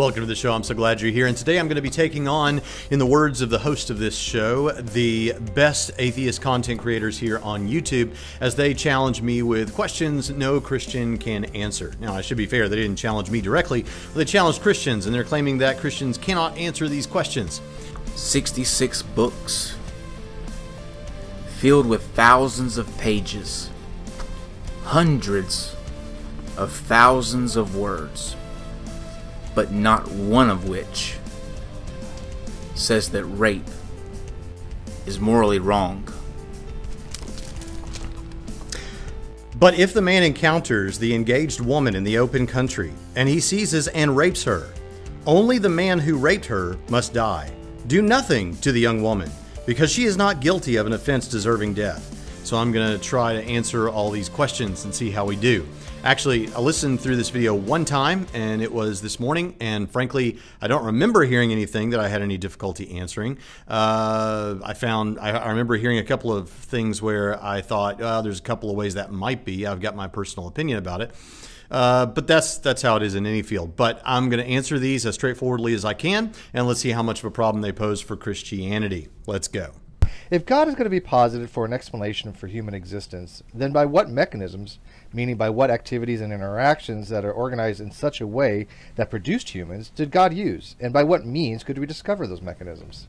Welcome to the show. I'm so glad you're here. And today I'm going to be taking on, in the words of the host of this show, the best atheist content creators here on YouTube as they challenge me with questions no Christian can answer. Now, I should be fair, they didn't challenge me directly, they challenged Christians, and they're claiming that Christians cannot answer these questions. 66 books filled with thousands of pages, hundreds of thousands of words but not one of which says that rape is morally wrong. But if the man encounters the engaged woman in the open country and he seizes and rapes her, only the man who raped her must die. Do nothing to the young woman because she is not guilty of an offense deserving death. So I'm going to try to answer all these questions and see how we do. Actually, I listened through this video one time, and it was this morning. And frankly, I don't remember hearing anything that I had any difficulty answering. Uh, I found I, I, remember hearing a couple of things where I thought, oh, there's a couple of ways that might be. I've got my personal opinion about it. Uh, but that's that's how it is in any field. But I'm going to answer these as straightforwardly as I can, and let's see how much of a problem they pose for Christianity. Let's go. If God is going to be posited for an explanation for human existence, then by what mechanisms, meaning by what activities and interactions that are organized in such a way that produced humans, did God use? And by what means could we discover those mechanisms?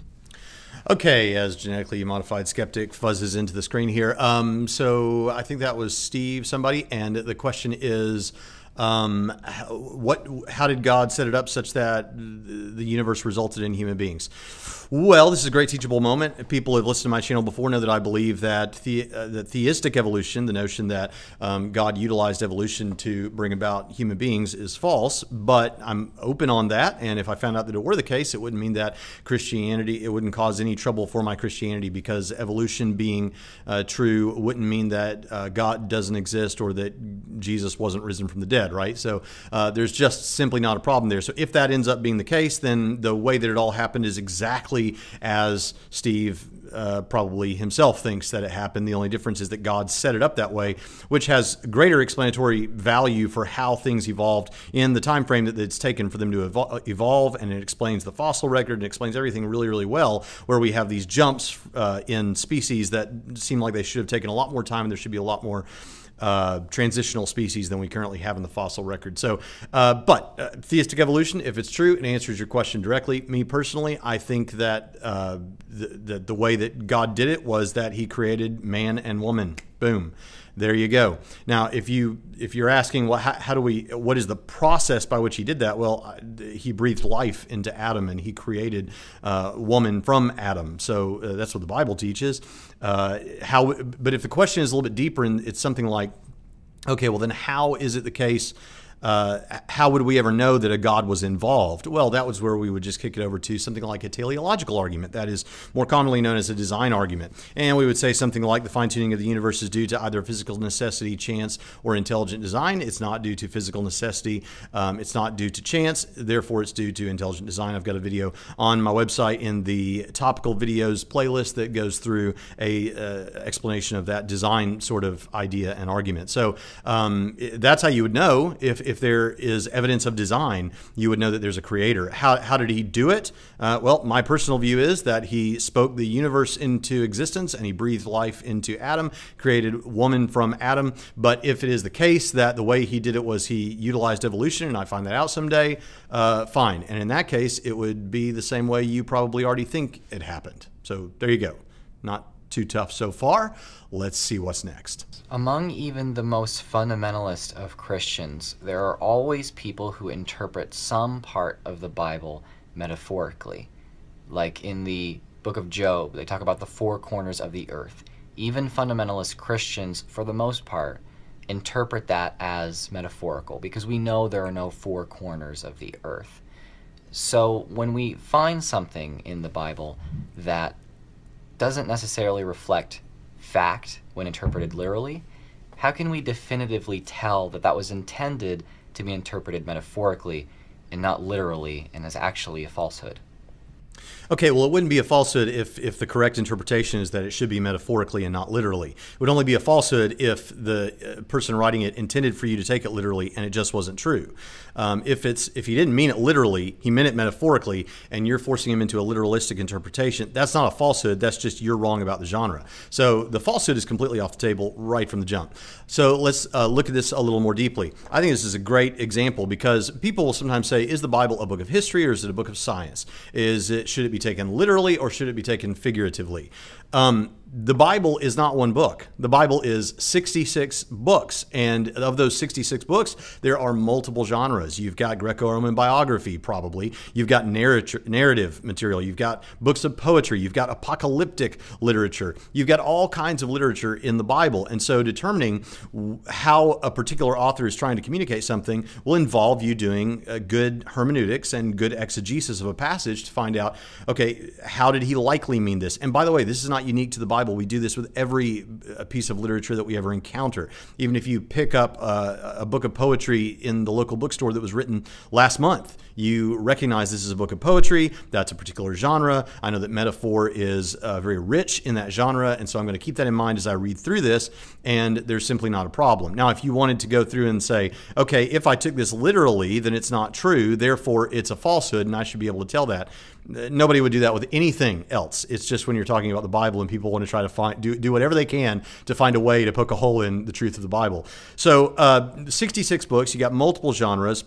Okay, as genetically modified skeptic fuzzes into the screen here. Um, so I think that was Steve, somebody, and the question is um, what? How did God set it up such that the universe resulted in human beings? Well, this is a great teachable moment. People who have listened to my channel before know that I believe that the, uh, theistic evolution, the notion that um, God utilized evolution to bring about human beings, is false. But I'm open on that, and if I found out that it were the case, it wouldn't mean that Christianity, it wouldn't cause any trouble for my Christianity because evolution being uh, true wouldn't mean that uh, God doesn't exist or that Jesus wasn't risen from the dead right? So uh, there's just simply not a problem there. So if that ends up being the case, then the way that it all happened is exactly as Steve uh, probably himself thinks that it happened. The only difference is that God set it up that way, which has greater explanatory value for how things evolved in the time frame that it's taken for them to evol- evolve, and it explains the fossil record and explains everything really, really well. Where we have these jumps uh, in species that seem like they should have taken a lot more time, and there should be a lot more uh, transitional species than we currently have in the fossil record. So, uh, but uh, theistic evolution, if it's true, it answers your question directly. Me personally, I think that uh, the, the, the way that God did it was that He created man and woman. Boom there you go. Now, if you if you're asking, well, how, how, do we? What is the process by which he did that? Well, uh, he breathed life into Adam, and he created uh, woman from Adam. So uh, that's what the Bible teaches. Uh, how? But if the question is a little bit deeper, and it's something like, okay, well, then how is it the case? Uh, how would we ever know that a God was involved? Well, that was where we would just kick it over to something like a teleological argument, that is more commonly known as a design argument. And we would say something like the fine tuning of the universe is due to either physical necessity, chance, or intelligent design. It's not due to physical necessity, um, it's not due to chance, therefore, it's due to intelligent design. I've got a video on my website in the topical videos playlist that goes through a uh, explanation of that design sort of idea and argument. So um, that's how you would know if if there is evidence of design, you would know that there's a creator. How, how did he do it? Uh, well, my personal view is that he spoke the universe into existence and he breathed life into Adam, created woman from Adam. But if it is the case that the way he did it was he utilized evolution, and I find that out someday, uh, fine. And in that case, it would be the same way you probably already think it happened. So there you go. Not too tough so far. Let's see what's next. Among even the most fundamentalist of Christians, there are always people who interpret some part of the Bible metaphorically. Like in the book of Job, they talk about the four corners of the earth. Even fundamentalist Christians, for the most part, interpret that as metaphorical because we know there are no four corners of the earth. So when we find something in the Bible that doesn't necessarily reflect fact when interpreted literally, how can we definitively tell that that was intended to be interpreted metaphorically and not literally and is actually a falsehood? Okay, well, it wouldn't be a falsehood if, if the correct interpretation is that it should be metaphorically and not literally. It would only be a falsehood if the uh, person writing it intended for you to take it literally and it just wasn't true. Um, if it's if he didn't mean it literally, he meant it metaphorically, and you're forcing him into a literalistic interpretation, that's not a falsehood. That's just you're wrong about the genre. So the falsehood is completely off the table right from the jump. So let's uh, look at this a little more deeply. I think this is a great example because people will sometimes say, "Is the Bible a book of history or is it a book of science? Is it should it be taken literally or should it be taken figuratively?" Um, the Bible is not one book. The Bible is 66 books. And of those 66 books, there are multiple genres. You've got Greco Roman biography, probably. You've got narrative, narrative material. You've got books of poetry. You've got apocalyptic literature. You've got all kinds of literature in the Bible. And so determining how a particular author is trying to communicate something will involve you doing good hermeneutics and good exegesis of a passage to find out, okay, how did he likely mean this? And by the way, this is not unique to the Bible. We do this with every uh, piece of literature that we ever encounter. Even if you pick up a, a book of poetry in the local bookstore that was written last month, you recognize this is a book of poetry. That's a particular genre. I know that metaphor is uh, very rich in that genre, and so I'm going to keep that in mind as I read through this. And there's simply not a problem. Now, if you wanted to go through and say, okay, if I took this literally, then it's not true. Therefore, it's a falsehood, and I should be able to tell that. Nobody would do that with anything else. It's just when you're talking about the Bible and people want to try to find do, do whatever they can to find a way to poke a hole in the truth of the Bible. So, uh, 66 books. You got multiple genres.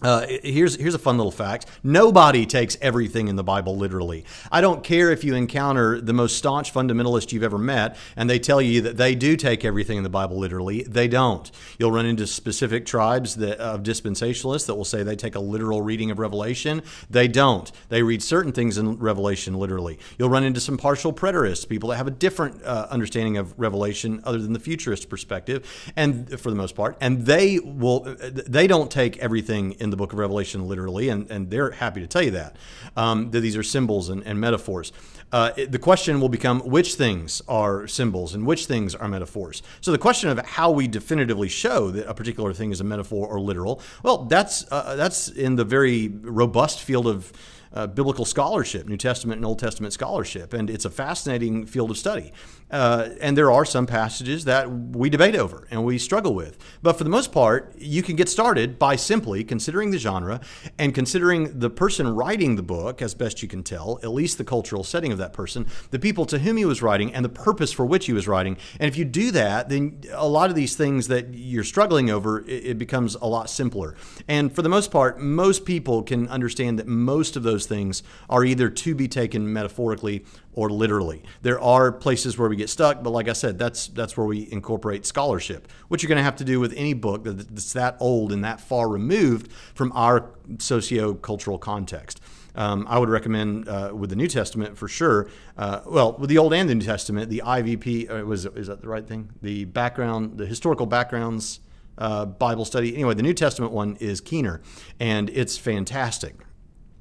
Uh, here's here's a fun little fact. Nobody takes everything in the Bible literally. I don't care if you encounter the most staunch fundamentalist you've ever met, and they tell you that they do take everything in the Bible literally. They don't. You'll run into specific tribes that, of dispensationalists that will say they take a literal reading of Revelation. They don't. They read certain things in Revelation literally. You'll run into some partial preterists, people that have a different uh, understanding of Revelation other than the futurist perspective, and for the most part, and they will they don't take everything in in the book of Revelation literally, and, and they're happy to tell you that, um, that these are symbols and, and metaphors. Uh, the question will become which things are symbols and which things are metaphors. So the question of how we definitively show that a particular thing is a metaphor or literal, well, that's uh, that's in the very robust field of uh, biblical scholarship, New Testament and Old Testament scholarship, and it's a fascinating field of study. Uh, and there are some passages that we debate over and we struggle with. But for the most part, you can get started by simply considering the genre and considering the person writing the book, as best you can tell, at least the cultural setting of that person, the people to whom he was writing, and the purpose for which he was writing. And if you do that, then a lot of these things that you're struggling over, it, becomes a lot simpler. And for the most part, most people can understand that most of those things are either to be taken metaphorically or literally. There are places where we get stuck, but like I said, that's that's where we incorporate scholarship, which you're going to have to do with any book that's that old and that far removed from our socio-cultural context. Um, I would recommend uh, with the New Testament for sure. Uh, well, with the Old and the New Testament, the IVP uh, was is that the right thing? The background, the historical backgrounds. Uh, Bible study. Anyway, the New Testament one is Keener, and it's fantastic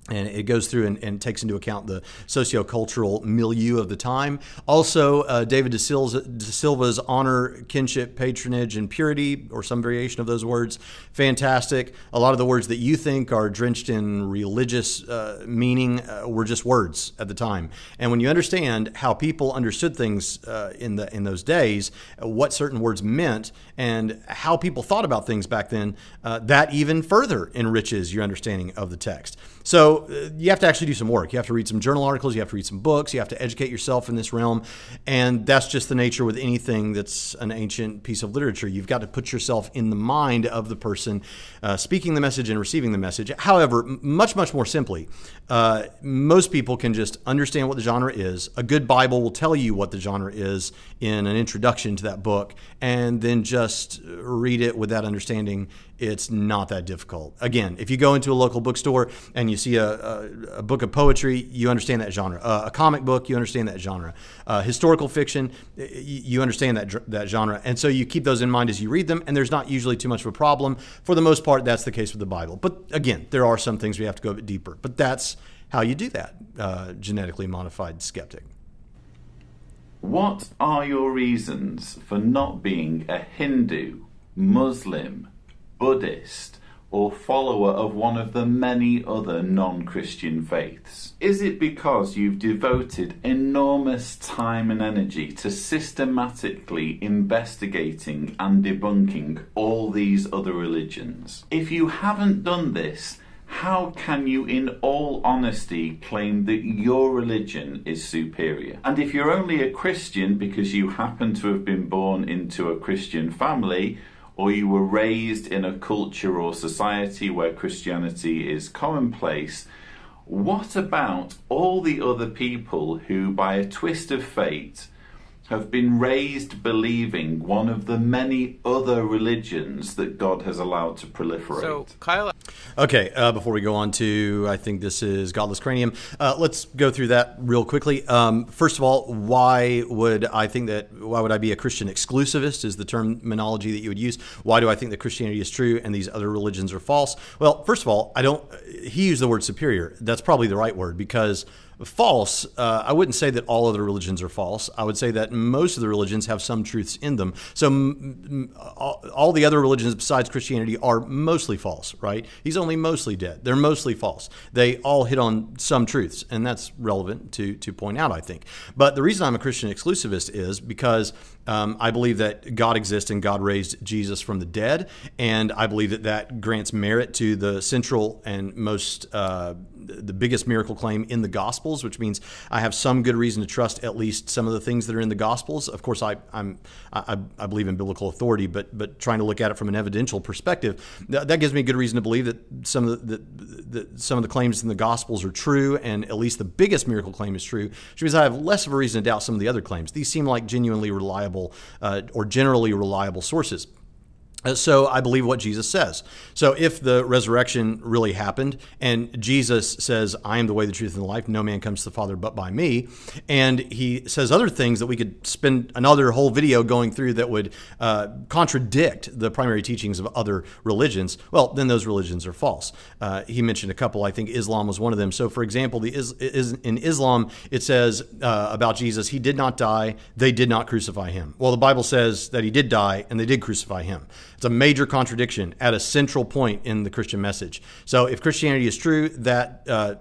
and it goes through and, and, takes into account the sociocultural milieu of the time. Also, uh, David de, de Silva's honor, kinship, patronage, and purity, or some variation of those words, fantastic. A lot of the words that you think are drenched in religious uh, meaning uh, were just words at the time. And when you understand how people understood things uh, in the in those days, what certain words meant, and how people thought about things back then, uh, that even further enriches your understanding of the text. So uh, you have to actually do some work. You have to read some journal articles, you have to read some books, you have to educate yourself in this realm. And that's just the nature with anything that's an ancient piece of literature. You've got to put yourself in the mind of the person uh, speaking the message and receiving the message. However, much, much more simply, uh, most people can just understand what the genre is. A good Bible will tell you what the genre is in an introduction to that book, and then just read it with that understanding it's not that difficult. Again, if you go into a local bookstore and you see a, a, a book of poetry, you understand that genre. Uh, a comic book, you understand that genre. Uh, historical fiction, you understand that that genre, and so you keep those in mind as you read them. And there's not usually too much of a problem. For the most part, that's the case with the Bible. But again, there are some things we have to go a bit deeper. But that's how you do that, uh, genetically modified skeptic. What are your reasons for not being a Hindu, Muslim, Buddhist, or follower of one of the many other non Christian faiths? Is it because you've devoted enormous time and energy to systematically investigating and debunking all these other religions? If you haven't done this, how can you, in all honesty, claim that your religion is superior? And if you're only a Christian because you happen to have been born into a Christian family, or you were raised in a culture or society where Christianity is commonplace, what about all the other people who, by a twist of fate, have been raised believing one of the many other religions that God has allowed to proliferate. So, Kyle. Okay, uh, before we go on to, I think this is Godless Cranium, uh, let's go through that real quickly. Um, first of all, why would I think that, why would I be a Christian exclusivist, is the terminology that you would use. Why do I think that Christianity is true and these other religions are false? Well, first of all, I don't, he used the word superior. That's probably the right word because false, uh, I wouldn't say that all other religions are false. I would say that most of the religions have some truths in them. So m- m- all the other religions besides Christianity are mostly false, right? He's only mostly dead. They're mostly false. They all hit on some truths, and that's relevant to to point out, I think. But the reason I'm a Christian exclusivist is because um, I believe that God exists and God raised Jesus from the dead, and I believe that that grants merit to the central and most uh, the biggest miracle claim in the Gospels, which means I have some good reason to trust at least some of the things that are in the Gospels. Of course, I, I'm I, I believe in biblical authority, but but trying to look at it from an evidential perspective, that, gives me good reason to believe that some of the, the, the, some of the claims in the Gospels are true, and at least the biggest miracle claim is true, which means I have less of a reason to doubt some of the other claims. These seem like genuinely reliable uh, or generally reliable sources. Uh, so I believe what Jesus says. So if the resurrection really happened and Jesus says, I am the way, the truth, and the life, no man comes to the Father but by me, and he says other things that we could spend another whole video going through that would uh, contradict the primary teachings of other religions, well, then those religions are false. Uh, he mentioned a couple. I think Islam was one of them. So, for example, the is, in Islam, it says uh, about Jesus, he did not die, they did not crucify him. Well, the Bible says that he did die and they did crucify him. It's a major contradiction at a central point in the Christian message. So if Christianity is true, that uh,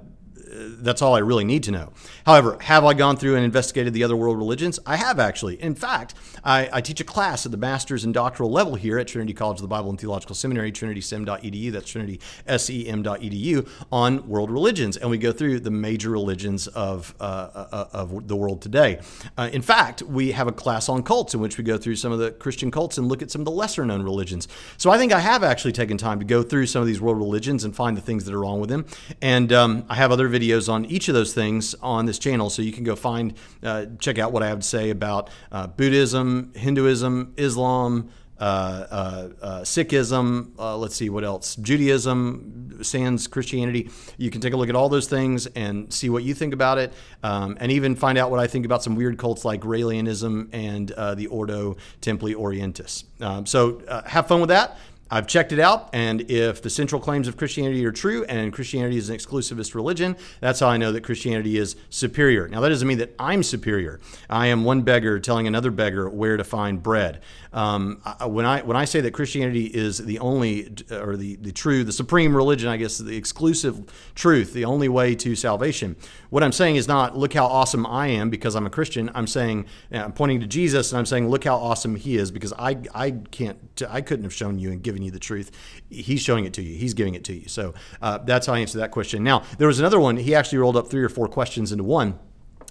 that's all I really need to know. However, have I gone through and investigated the other world religions? I have actually. In fact, I, I, teach a class at the master's and doctoral level here at Trinity College of the Bible and Theological Seminary, trinitysem.edu, that's trinitysem.edu, on world religions. And we go through the major religions of, uh, uh of the world today. Uh, in fact, we have a class on cults in which we go through some of the Christian cults and look at some of the lesser known religions. So I think I have actually taken time to go through some of these world religions and find the things that are wrong with them. And um, I have other videos on each of those things on this channel, so you can go find, uh, check out what I have to say about uh, Buddhism, Hinduism, Islam. Uh, uh, uh Sikhism, let's see what else, Judaism, sans Christianity. You can take a look at all those things and see what you think about it, um, and even find out what I think about some weird cults like Raelianism and the Ordo Templi Orientis. Um, so have fun with that. I've checked it out, and if the central claims of Christianity are true and Christianity is an exclusivist religion, that's how I know that Christianity is superior. Now, that doesn't mean that I'm superior. I am one beggar telling another beggar where to find bread. Um, when I when I say that Christianity is the only or the, the true, the supreme religion, I guess the exclusive truth, the only way to salvation, what I'm saying is not look how awesome I am because I'm a Christian. I'm saying I'm pointing to Jesus and I'm saying look how awesome He is because I I can't I couldn't have shown you and given you the truth. He's showing it to you. He's giving it to you. So uh, that's how I answer that question. Now there was another one. He actually rolled up three or four questions into one.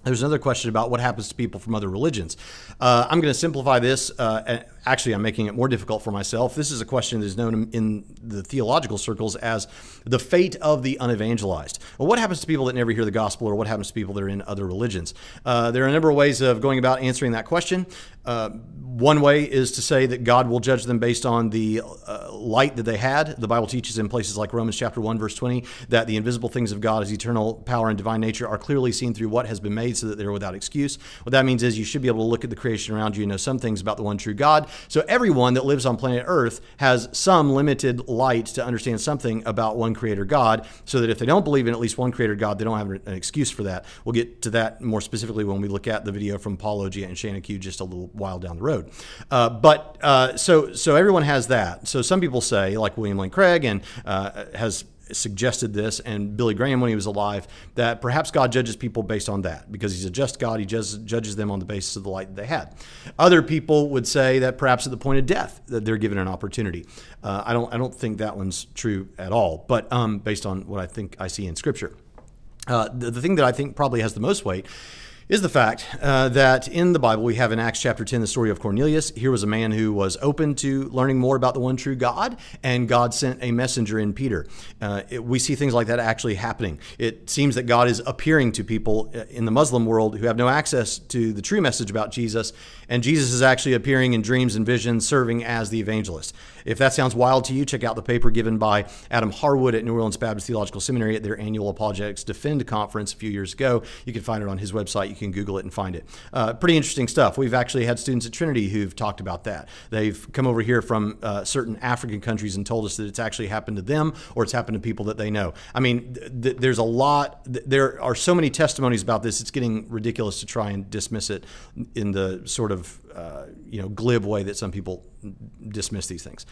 There's another question about what happens to people from other religions. Uh, I'm going to simplify this. Uh, actually, I'm making it more difficult for myself. This is a question that is known in the theological circles as the fate of the unevangelized. Well, what happens to people that never hear the gospel, or what happens to people that are in other religions? Uh, there are a number of ways of going about answering that question. Uh, one way is to say that God will judge them based on the uh, light that they had. The Bible teaches in places like Romans chapter 1 verse 20 that the invisible things of God, his eternal power and divine nature are clearly seen through what has been made so that they're without excuse. What that means is you should be able to look at the creation around you and know some things about the one true God So everyone that lives on planet Earth has some limited light to understand something about one creator God, so that if they don't believe in at least one creator God, they don't have an excuse for that. We'll get to that more specifically when we look at the video from Paulogia and Shannon Q just a little while down the road. Uh, but uh, so so everyone has that. So some people say, like William Lane Craig, and uh, has suggested this, and Billy Graham when he was alive, that perhaps God judges people based on that because He's a just God. He judges, judges them on the basis of the light that they had. Other people would say that perhaps at the point of death that they're given an opportunity. Uh, I don't I don't think that one's true at all, but um, based on what I think I see in Scripture. Uh, the, the thing that I think probably has the most weight is the fact uh, that in the Bible we have in Acts chapter 10 the story of Cornelius. Here was a man who was open to learning more about the one true God, and God sent a messenger in Peter. Uh, it, we see things like that actually happening. It seems that God is appearing to people uh, in the Muslim world who have no access to the true message about Jesus, and Jesus is actually appearing in dreams and visions, serving as the evangelist. If that sounds wild to you, check out the paper given by Adam Harwood at New Orleans Baptist Theological Seminary at their annual Apologetics Defend conference a few years ago. You can find it on his website. You can Google it and find it. Uh, pretty interesting stuff. We've actually had students at Trinity who've talked about that. They've come over here from uh, certain African countries and told us that it's actually happened to them or it's happened to people that they know. I mean, th- there's a lot, th- there are so many testimonies about this, it's getting ridiculous to try and dismiss it in the sort of uh, you know glib way that some people dismiss these things.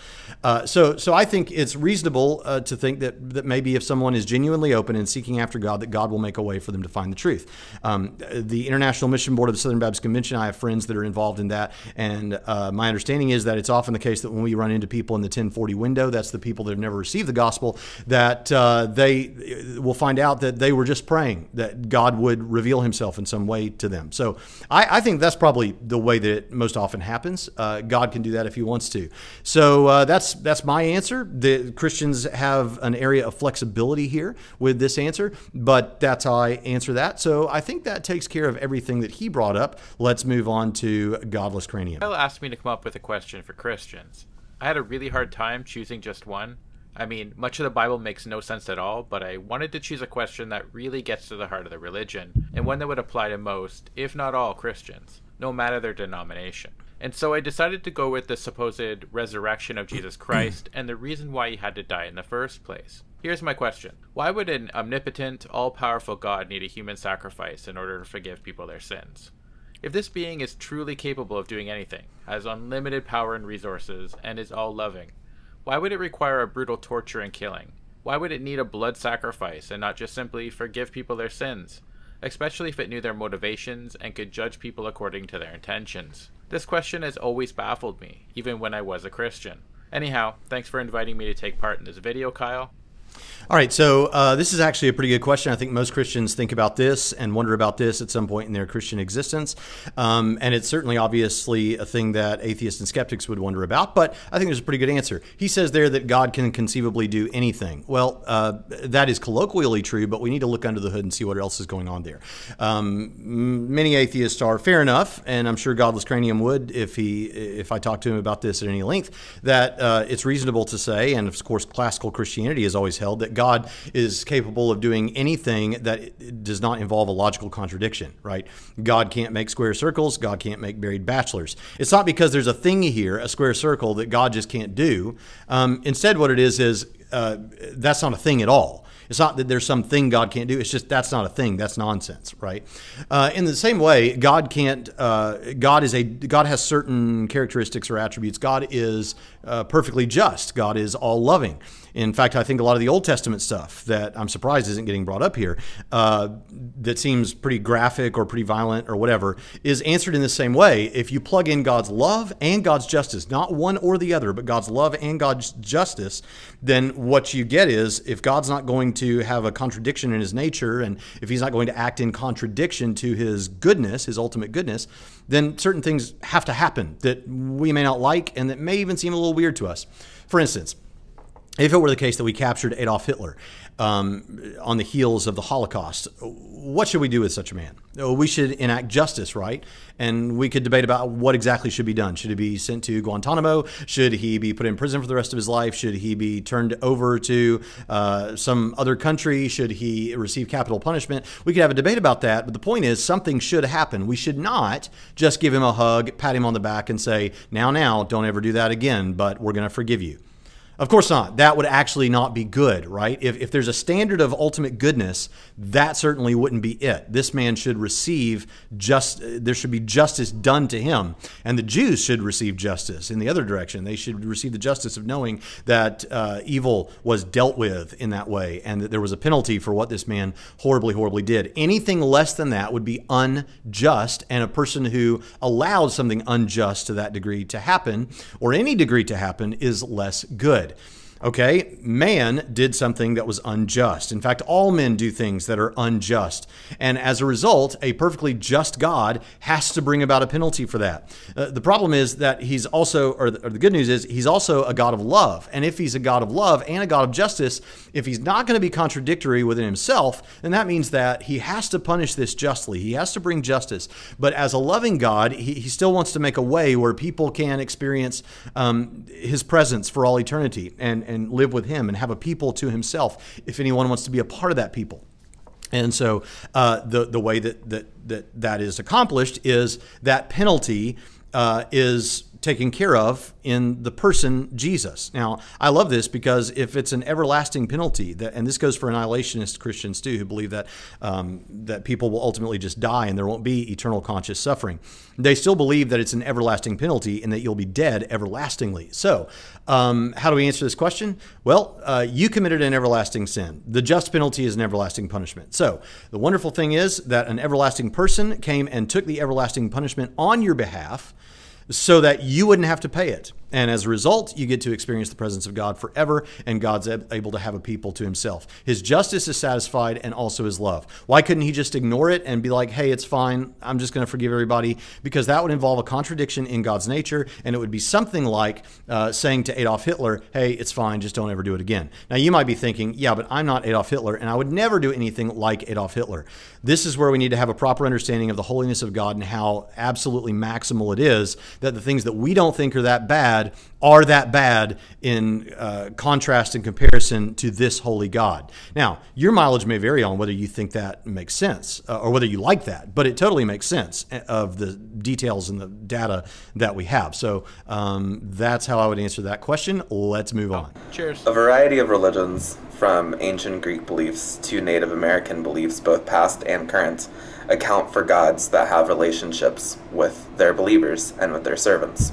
Uh, so so I think it's reasonable uh, to think that that maybe if someone is genuinely open and seeking after God, that God will make a way for them to find the truth. Um, the International Mission Board of the Southern Baptist Convention, I have friends that are involved in that, and uh, my understanding is that it's often the case that when we run into people in the 1040 window, that's the people that have never received the gospel, that uh, they will find out that they were just praying that God would reveal Himself in some way to them. So I, I think that's probably the way that it most often happens. Uh, God can do that if He wants to. So uh, that's that's my answer. The Christians have an area of flexibility here with this answer, but that's how I answer that. So I think that takes care of everything that he brought up. Let's move on to godless cranium. Kyle asked me to come up with a question for Christians. I had a really hard time choosing just one. I mean, much of the Bible makes no sense at all, but I wanted to choose a question that really gets to the heart of the religion, and one that would apply to most, if not all, Christians no matter their denomination. And so I decided to go with the supposed resurrection of Jesus Christ and the reason why he had to die in the first place. Here's my question Why would an omnipotent, all powerful God need a human sacrifice in order to forgive people their sins? If this being is truly capable of doing anything, has unlimited power and resources, and is all loving, why would it require a brutal torture and killing? Why would it need a blood sacrifice and not just simply forgive people their sins? Especially if it knew their motivations and could judge people according to their intentions. This question has always baffled me, even when I was a Christian. Anyhow, thanks for inviting me to take part in this video, Kyle. All right, so uh, this is actually a pretty good question. I think most Christians think about this and wonder about this at some point in their Christian existence. Um, and it's certainly obviously a thing that atheists and skeptics would wonder about, but I think there's a pretty good answer. He says there that God can conceivably do anything. Well, uh, that is colloquially true, but we need to look under the hood and see what else is going on there. Um, many atheists are fair enough, and I'm sure Godless Cranium would if he if I talked to him about this at any length, that uh, it's reasonable to say, and of course classical Christianity has always held that God is capable of doing anything that does not involve a logical contradiction, right? God can't make square circles, God can't make buried bachelors. It's not because there's a thing here, a square circle, that God just can't do. Um, instead, what it is is uh, that's not a thing at all. It's not that there's some thing God can't do. It's just that's not a thing. That's nonsense, right? Uh, in the same way, God can't. Uh, God is a. God has certain characteristics or attributes. God is uh, perfectly just. God is all loving. In fact, I think a lot of the Old Testament stuff that I'm surprised isn't getting brought up here, uh, that seems pretty graphic or pretty violent or whatever, is answered in the same way. If you plug in God's love and God's justice, not one or the other, but God's love and God's justice, then what you get is if God's not going to have a contradiction in his nature and if he's not going to act in contradiction to his goodness, his ultimate goodness, then certain things have to happen that we may not like and that may even seem a little weird to us. For instance, if it were the case that we captured Adolf Hitler um, on the heels of the Holocaust, what should we do with such a man? We should enact justice, right? And we could debate about what exactly should be done. Should he be sent to Guantanamo? Should he be put in prison for the rest of his life? Should he be turned over to uh, some other country? Should he receive capital punishment? We could have a debate about that, but the point is something should happen. We should not just give him a hug, pat him on the back, and say, now, now, don't ever do that again, but we're going to forgive you. Of course not. That would actually not be good, right? If, if there's a standard of ultimate goodness, that certainly wouldn't be it. This man should receive just, there should be justice done to him. And the Jews should receive justice in the other direction. They should receive the justice of knowing that uh, evil was dealt with in that way and that there was a penalty for what this man horribly, horribly did. Anything less than that would be unjust. And a person who allowed something unjust to that degree to happen, or any degree to happen, is less good good. Okay, man did something that was unjust. In fact, all men do things that are unjust. And as a result, a perfectly just God has to bring about a penalty for that. Uh, the problem is that he's also, or the, or the good news is, he's also a God of love. And if he's a God of love and a God of justice, if he's not going to be contradictory within himself, then that means that he has to punish this justly. He has to bring justice. But as a loving God, he, he still wants to make a way where people can experience um, his presence for all eternity. And, and live with him and have a people to himself if anyone wants to be a part of that people. And so uh, the the way that, that that that is accomplished is that penalty uh, is taken care of in the person Jesus. Now, I love this because if it's an everlasting penalty, that, and this goes for annihilationist Christians too, who believe that um, that people will ultimately just die and there won't be eternal conscious suffering, they still believe that it's an everlasting penalty and that you'll be dead everlastingly. So, um, how do we answer this question? Well, uh, you committed an everlasting sin. The just penalty is an everlasting punishment. So, the wonderful thing is that an everlasting person came and took the everlasting punishment on your behalf so that you wouldn't have to pay it. And as a result, you get to experience the presence of God forever, and God's able to have a people to himself. His justice is satisfied, and also his love. Why couldn't he just ignore it and be like, hey, it's fine, I'm just going to forgive everybody? Because that would involve a contradiction in God's nature, and it would be something like uh, saying to Adolf Hitler, hey, it's fine, just don't ever do it again. Now, you might be thinking, yeah, but I'm not Adolf Hitler, and I would never do anything like Adolf Hitler. This is where we need to have a proper understanding of the holiness of God and how absolutely maximal it is that the things that we don't think are that bad are that bad in uh, contrast and comparison to this holy God. Now, your mileage may vary on whether you think that makes sense uh, or whether you like that, but it totally makes sense uh, of the details and the data that we have. So um, that's how I would answer that question. Let's move on. Cheers. A variety of religions, from ancient Greek beliefs to Native American beliefs, both past and current, account for gods that have relationships with their believers and with their servants.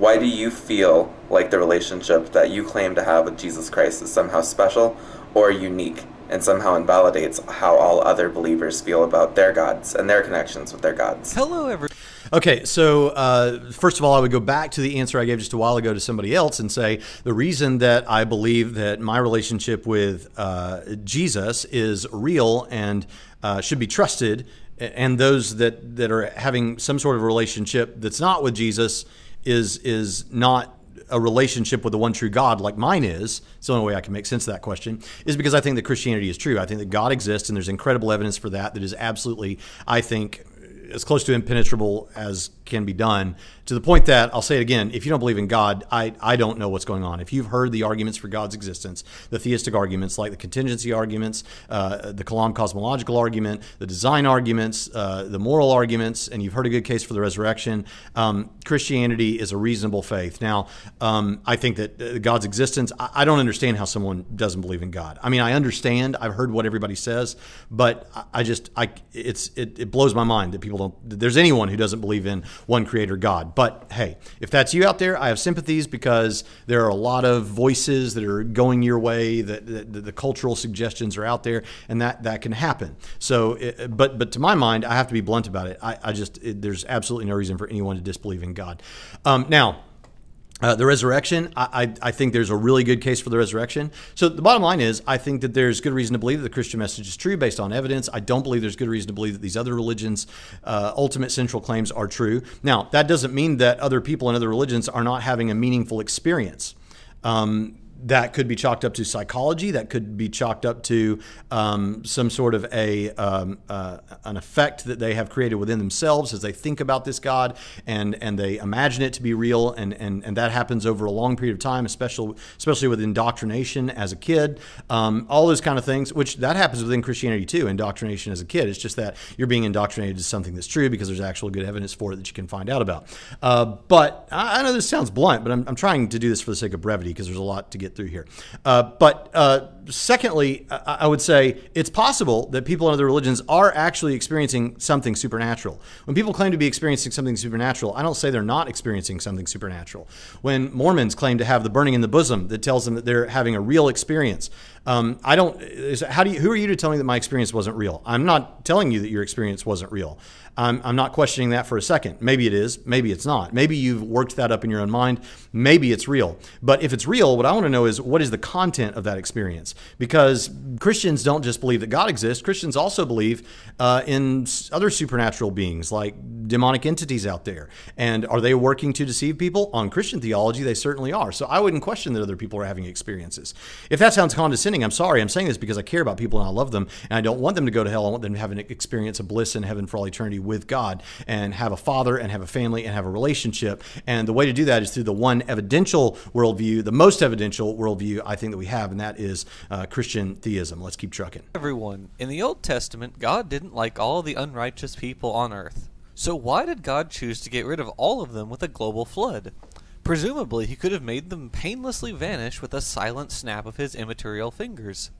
Why do you feel like the relationship that you claim to have with Jesus Christ is somehow special or unique and somehow invalidates how all other believers feel about their gods and their connections with their gods? Hello, everyone. Okay, so uh, first of all, I would go back to the answer I gave just a while ago to somebody else and say the reason that I believe that my relationship with uh, Jesus is real and uh, should be trusted, and those that, that are having some sort of relationship that's not with Jesus is is not a relationship with the one true God like mine is, it's the only way I can make sense of that question, is because I think that Christianity is true. I think that God exists, and there's incredible evidence for that that is absolutely, I think, as close to impenetrable as can be done to the point that I'll say it again if you don't believe in God, I, I don't know what's going on. If you've heard the arguments for God's existence, the theistic arguments like the contingency arguments, uh, the Kalam cosmological argument, the design arguments, uh, the moral arguments, and you've heard a good case for the resurrection, um, Christianity is a reasonable faith. Now, um, I think that uh, God's existence, I, I, don't understand how someone doesn't believe in God. I mean, I understand, I've heard what everybody says, but I, I just, I, it's, it, it blows my mind that people don't, there's anyone who doesn't believe in one creator God. But hey, if that's you out there, I have sympathies because there are a lot of voices that are going your way, that, that, that the cultural suggestions are out there, and that, that can happen. So, it, but but to my mind, I have to be blunt about it. I, I just, it, there's absolutely no reason for anyone to disbelieve in God. Um, now, uh, the resurrection, I, I, I, think there's a really good case for the resurrection. So the bottom line is, I think that there's good reason to believe that the Christian message is true based on evidence. I don't believe there's good reason to believe that these other religions' uh, ultimate central claims are true. Now, that doesn't mean that other people in other religions are not having a meaningful experience. Um, that could be chalked up to psychology. That could be chalked up to um, some sort of a um, uh, an effect that they have created within themselves as they think about this God and and they imagine it to be real, and and, and that happens over a long period of time, especially especially with indoctrination as a kid. Um, all those kind of things, which that happens within Christianity too. Indoctrination as a kid. It's just that you're being indoctrinated to something that's true because there's actual good evidence for it that you can find out about. Uh, but I, I know this sounds blunt, but I'm, I'm trying to do this for the sake of brevity because there's a lot to get through here. Uh, but uh, secondly, I, would say it's possible that people in other religions are actually experiencing something supernatural. When people claim to be experiencing something supernatural, I don't say they're not experiencing something supernatural. When Mormons claim to have the burning in the bosom that tells them that they're having a real experience, um, I don't. How do you? Who are you to tell me that my experience wasn't real? I'm not telling you that your experience wasn't real. I'm, I'm not questioning that for a second. Maybe it is. Maybe it's not. Maybe you've worked that up in your own mind. Maybe it's real. But if it's real, what I want to know is what is the content of that experience? Because Christians don't just believe that God exists. Christians also believe uh, in other supernatural beings like demonic entities out there. And are they working to deceive people? On Christian theology, they certainly are. So I wouldn't question that other people are having experiences. If that sounds condescending, I'm sorry. I'm saying this because I care about people and I love them, and I don't want them to go to hell. I want them to have an experience of bliss in heaven for all eternity with God and have a father and have a family and have a relationship. And the way to do that is through the one evidential worldview, the most evidential worldview I think that we have, and that is uh, Christian theism. Let's keep trucking. Everyone, in the Old Testament, God didn't like all the unrighteous people on earth. So why did God choose to get rid of all of them with a global flood? Presumably, he could have made them painlessly vanish with a silent snap of his immaterial fingers.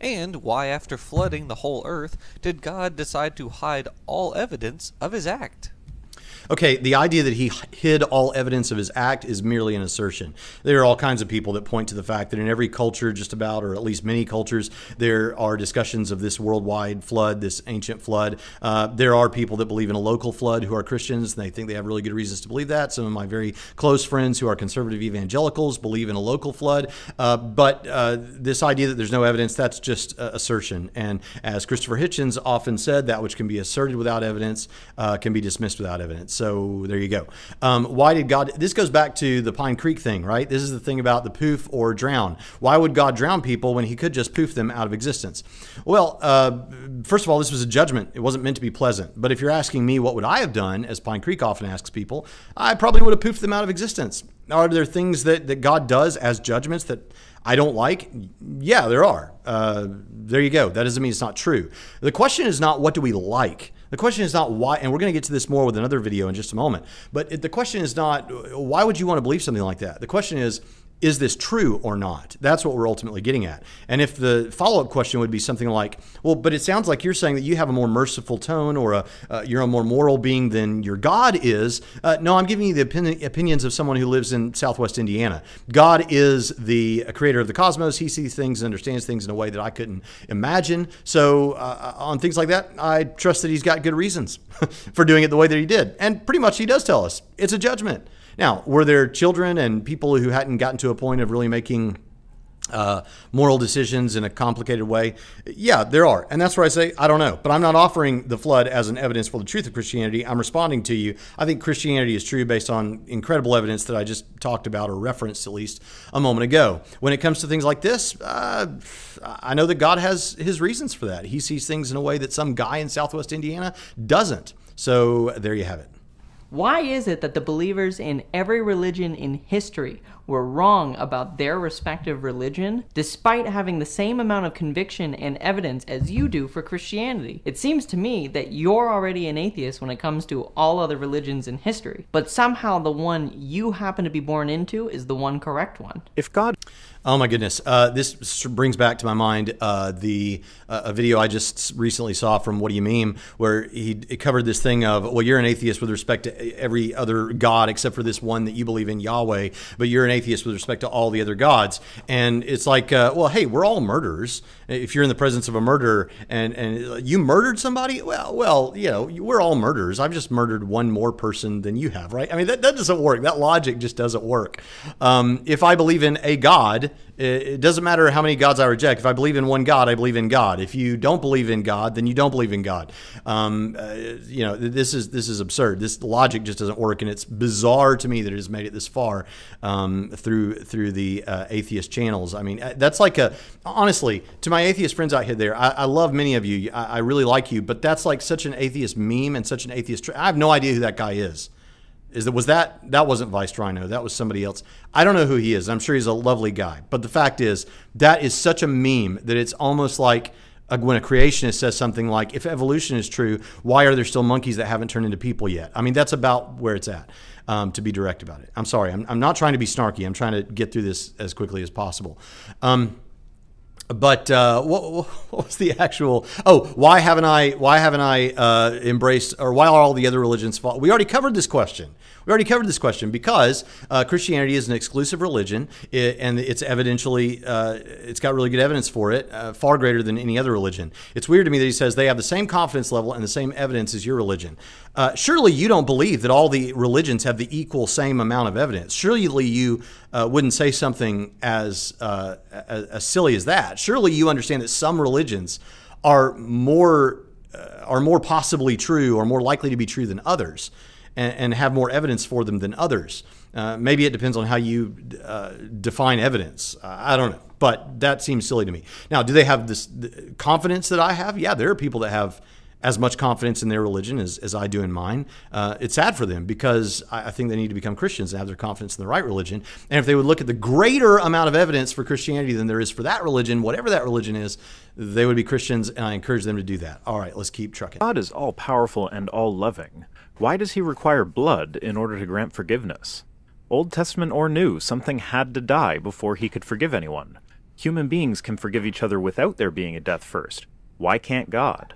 And why, after flooding the whole earth, did God decide to hide all evidence of his act? Okay, the idea that he hid all evidence of his act is merely an assertion. There are all kinds of people that point to the fact that in every culture, just about, or at least many cultures, there are discussions of this worldwide flood, this ancient flood. Uh, there are people that believe in a local flood who are Christians, and they think they have really good reasons to believe that. Some of my very close friends who are conservative evangelicals believe in a local flood. Uh, but uh, this idea that there's no evidence, that's just uh, assertion. And as Christopher Hitchens often said, that which can be asserted without evidence uh, can be dismissed without evidence. So there you go. Um, why did God? This goes back to the Pine Creek thing, right? This is the thing about the poof or drown. Why would God drown people when He could just poof them out of existence? Well, uh, first of all, this was a judgment. It wasn't meant to be pleasant. But if you're asking me, what would I have done, as Pine Creek often asks people, I probably would have poofed them out of existence. Are there things that, that God does as judgments that I don't like? Yeah, there are. Uh, there you go. That doesn't mean it's not true. The question is not what do we like. The question is not why, and we're going to get to this more with another video in just a moment. But the question is not why would you want to believe something like that. The question is is this true or not? That's what we're ultimately getting at. And if the follow up question would be something like, well, but it sounds like you're saying that you have a more merciful tone or a, uh, you're a more moral being than your God is. Uh, no, I'm giving you the opini- opinions of someone who lives in Southwest Indiana. God is the creator of the cosmos. He sees things and understands things in a way that I couldn't imagine. So, uh, on things like that, I trust that he's got good reasons for doing it the way that he did. And pretty much he does tell us it's a judgment. Now, were there children and people who hadn't gotten to a point of really making uh, moral decisions in a complicated way? Yeah, there are. And that's where I say, I don't know. But I'm not offering the flood as an evidence for the truth of Christianity. I'm responding to you. I think Christianity is true based on incredible evidence that I just talked about or referenced at least a moment ago. When it comes to things like this, uh, I know that God has his reasons for that. He sees things in a way that some guy in Southwest Indiana doesn't. So there you have it. Why is it that the believers in every religion in history were wrong about their respective religion, despite having the same amount of conviction and evidence as you do for Christianity? It seems to me that you're already an atheist when it comes to all other religions in history, but somehow the one you happen to be born into is the one correct one. If God Oh my goodness! Uh, this brings back to my mind uh, the uh, a video I just recently saw from What Do You Meme, where he covered this thing of well, you're an atheist with respect to every other god except for this one that you believe in, Yahweh, but you're an atheist with respect to all the other gods. And it's like, uh, well, hey, we're all murderers. If you're in the presence of a murderer and and you murdered somebody, well, well, you know, we're all murderers. I've just murdered one more person than you have, right? I mean, that, that doesn't work. That logic just doesn't work. Um, if I believe in a god It, doesn't matter how many gods I reject. If I believe in one God, I believe in God. If you don't believe in God, then you don't believe in God. Um, uh, you know, this is this is absurd. This logic just doesn't work, and it's bizarre to me that it has made it this far um, through through the uh, atheist channels. I mean, uh, that's like a honestly to my atheist friends out here. There, I, I love many of you. I, I, really like you, but that's like such an atheist meme and such an atheist. Tra- I have no idea who that guy is. Is that was that that wasn't Vice Rhino? That was somebody else. I don't know who he is. I'm sure he's a lovely guy. But the fact is, that is such a meme that it's almost like a, when a creationist says something like, "If evolution is true, why are there still monkeys that haven't turned into people yet?" I mean, that's about where it's at. Um, to be direct about it. I'm sorry. I'm, I'm, not trying to be snarky. I'm trying to get through this as quickly as possible. Um, but uh, what, what, was the actual? Oh, why haven't I? Why haven't I uh, embraced, or why are all the other religions? Fall? We already covered this question. We already covered this question because uh, Christianity is an exclusive religion, it, and it's evidentially uh, it's got really good evidence for it, uh, far greater than any other religion. It's weird to me that he says they have the same confidence level and the same evidence as your religion. Uh, surely you don't believe that all the religions have the equal same amount of evidence. Surely you uh, wouldn't say something as, uh, as, as silly as that. Surely you understand that some religions are more are more possibly true or more likely to be true than others and, and have more evidence for them than others. Uh, maybe it depends on how you uh, define evidence. Uh, I don't know, but that seems silly to me. Now, do they have this confidence that I have? Yeah, there are people that have as much confidence in their religion as, as I do in mine. Uh, it's sad for them because I, I, think they need to become Christians and have their confidence in the right religion. And if they would look at the greater amount of evidence for Christianity than there is for that religion, whatever that religion is, they would be Christians, and I encourage them to do that. All right, let's keep trucking. God is all powerful and all loving. Why does he require blood in order to grant forgiveness? Old Testament or New, something had to die before he could forgive anyone. Human beings can forgive each other without there being a death first. Why can't God?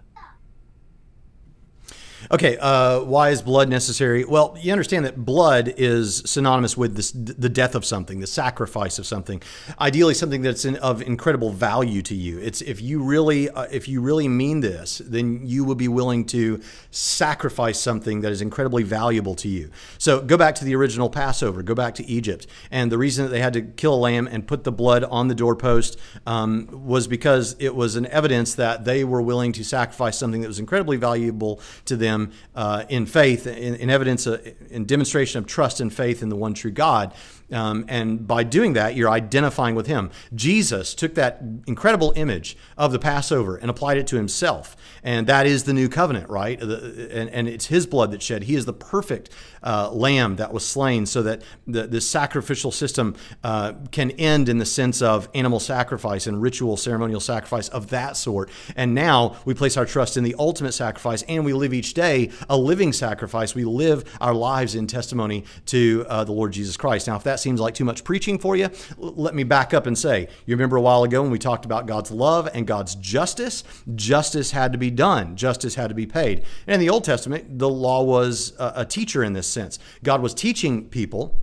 Okay, uh, why is blood necessary? Well, you understand that blood is synonymous with this, the death of something, the sacrifice of something. Ideally, something that's in, of incredible value to you. It's if you really, uh, if you really mean this, then you will be willing to sacrifice something that is incredibly valuable to you. So go back to the original Passover. Go back to Egypt, and the reason that they had to kill a lamb and put the blood on the doorpost um, was because it was an evidence that they were willing to sacrifice something that was incredibly valuable to them them uh, in faith, in, in evidence, uh, in demonstration of trust and faith in the one true God. Um, and by doing that, you're identifying with him. Jesus took that incredible image of the Passover and applied it to himself. And that is the new covenant, right? The, and, and, it's his blood that shed. He is the perfect uh, lamb that was slain so that the, the sacrificial system uh, can end in the sense of animal sacrifice and ritual ceremonial sacrifice of that sort. And now we place our trust in the ultimate sacrifice and we live each day a living sacrifice. We live our lives in testimony to uh, the Lord Jesus Christ. Now, if that seems like too much preaching for you, let me back up and say, you remember a while ago when we talked about God's love and God's justice? Justice had to be done, justice had to be paid. And in the Old Testament, the law was a, a teacher in this sense. God was teaching people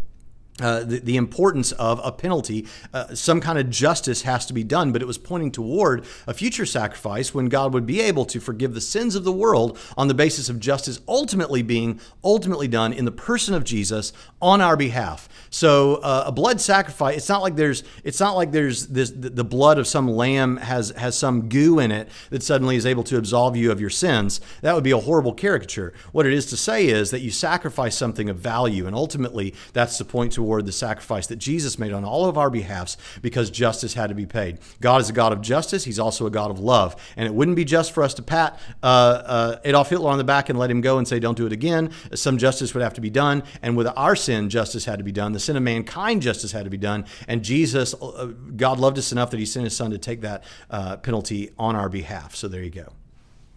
uh, the, the, importance of a penalty. Uh, some kind of justice has to be done, but it was pointing toward a future sacrifice when God would be able to forgive the sins of the world on the basis of justice ultimately being ultimately done in the person of Jesus on our behalf. So uh, a blood sacrifice, it's not like there's it's not like there's this the blood of some lamb has has some goo in it that suddenly is able to absolve you of your sins. That would be a horrible caricature. What it is to say is that you sacrifice something of value, and ultimately that's the point toward the sacrifice that Jesus made on all of our behalfs because justice had to be paid. God is a God of justice. He's also a God of love. And it wouldn't be just for us to pat uh, uh, Adolf Hitler on the back and let him go and say, don't do it again. Some justice would have to be done. And with our sin, justice had to be done. The sin of mankind, justice had to be done. And Jesus, uh, God loved us enough that he sent his son to take that uh, penalty on our behalf. So there you go.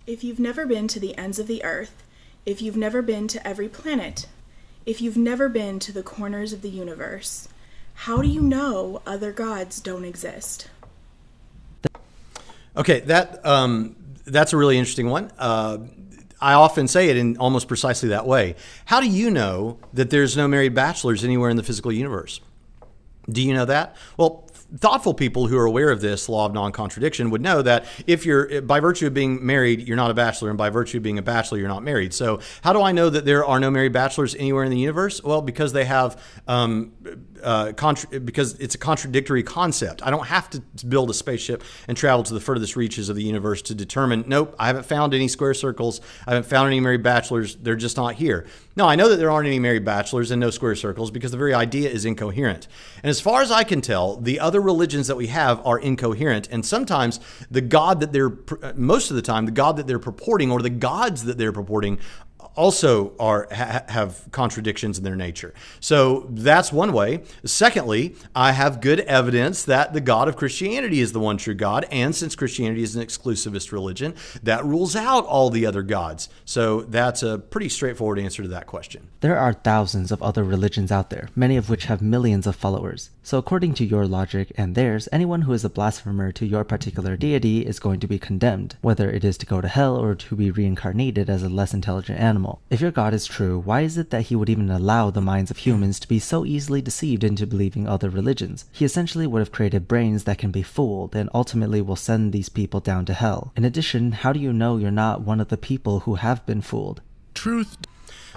If you've never been to the ends of the earth, if you've never been to every planet, if you've never been to the corners of the universe, how do you know other gods don't exist? Okay, that um, that's a really interesting one. Uh, I often say it in almost precisely that way. How do you know that there's no married bachelors anywhere in the physical universe? Do you know that? Well, thoughtful people who are aware of this law of non-contradiction would know that if you're by virtue of being married you're not a bachelor and by virtue of being a bachelor you're not married. So how do i know that there are no married bachelors anywhere in the universe? Well because they have um, uh, contra- because it's a contradictory concept. I don't have to build a spaceship and travel to the furthest reaches of the universe to determine. Nope, I haven't found any square circles. I haven't found any married bachelors. They're just not here. No, I know that there aren't any married bachelors and no square circles because the very idea is incoherent. And as far as I can tell, the other religions that we have are incoherent. And sometimes the God that they're, most of the time, the God that they're purporting or the gods that they're purporting also are ha- have contradictions in their nature. So that's one way. Secondly, I have good evidence that the God of Christianity is the one true God, and since Christianity is an exclusivist religion, that rules out all the other gods. So that's a pretty straightforward answer to that question. There are thousands of other religions out there, many of which have millions of followers. So according to your logic and theirs, anyone who is a blasphemer to your particular deity is going to be condemned, whether it is to go to hell or to be reincarnated as a less intelligent animal. If your God is true, why is it that he would even allow the minds of humans to be so easily deceived into believing other religions? He essentially would have created brains that can be fooled and ultimately will send these people down to hell. In addition, how do you know you're not one of the people who have been fooled? Truth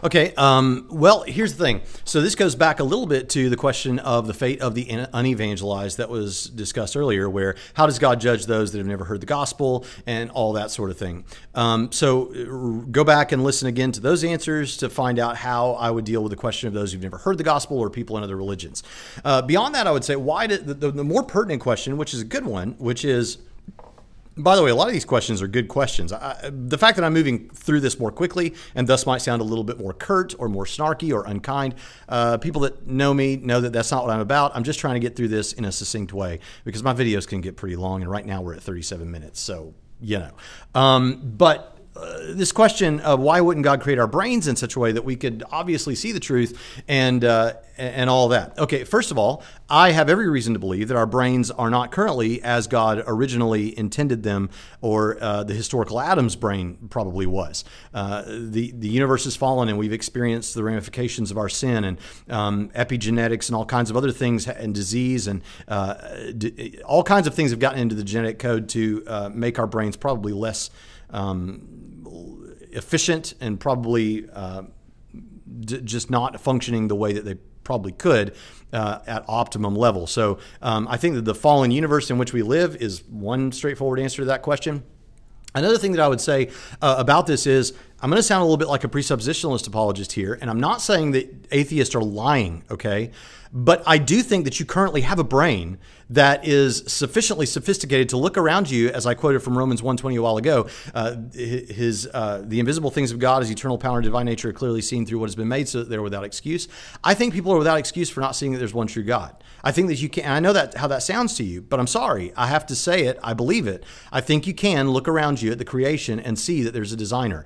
Okay. Um, well, here's the thing. So this goes back a little bit to the question of the fate of the unevangelized that was discussed earlier, where how does God judge those that have never heard the gospel and all that sort of thing. Um, so go back and listen again to those answers to find out how I would deal with the question of those who've never heard the gospel or people in other religions. Uh, beyond that, I would say why did the, the more pertinent question, which is a good one, which is by the way, a lot of these questions are good questions. I, the fact that I'm moving through this more quickly and thus might sound a little bit more curt or more snarky or unkind, uh, people that know me know that that's not what I'm about. I'm just trying to get through this in a succinct way because my videos can get pretty long, and right now we're at 37 minutes. So, you know. Um, but uh, this question of why wouldn't God create our brains in such a way that we could obviously see the truth and uh, and all that. Okay, first of all, I have every reason to believe that our brains are not currently as God originally intended them, or uh, the historical Adam's brain probably was. Uh, the the universe has fallen, and we've experienced the ramifications of our sin and um, epigenetics and all kinds of other things and disease and uh, all kinds of things have gotten into the genetic code to make our brains probably less. Um, efficient and probably uh, d- just not functioning the way that they probably could uh, at optimum level. So um, I think that the fallen universe in which we live is one straightforward answer to that question. Another thing that I would say uh, about this is I'm going to sound a little bit like a presuppositionalist apologist here, and I'm not saying that atheists are lying, okay? But I do think that you currently have a brain that is sufficiently sophisticated to look around you, as I quoted from Romans 1:20 a while ago. Uh, his uh, the invisible things of God, His eternal power and divine nature, are clearly seen through what has been made, so that they're without excuse. I think people are without excuse for not seeing that there's one true God. I think that you can. I know that how that sounds to you, but I'm sorry. I have to say it. I believe it. I think you can look around you at the creation and see that there's a designer.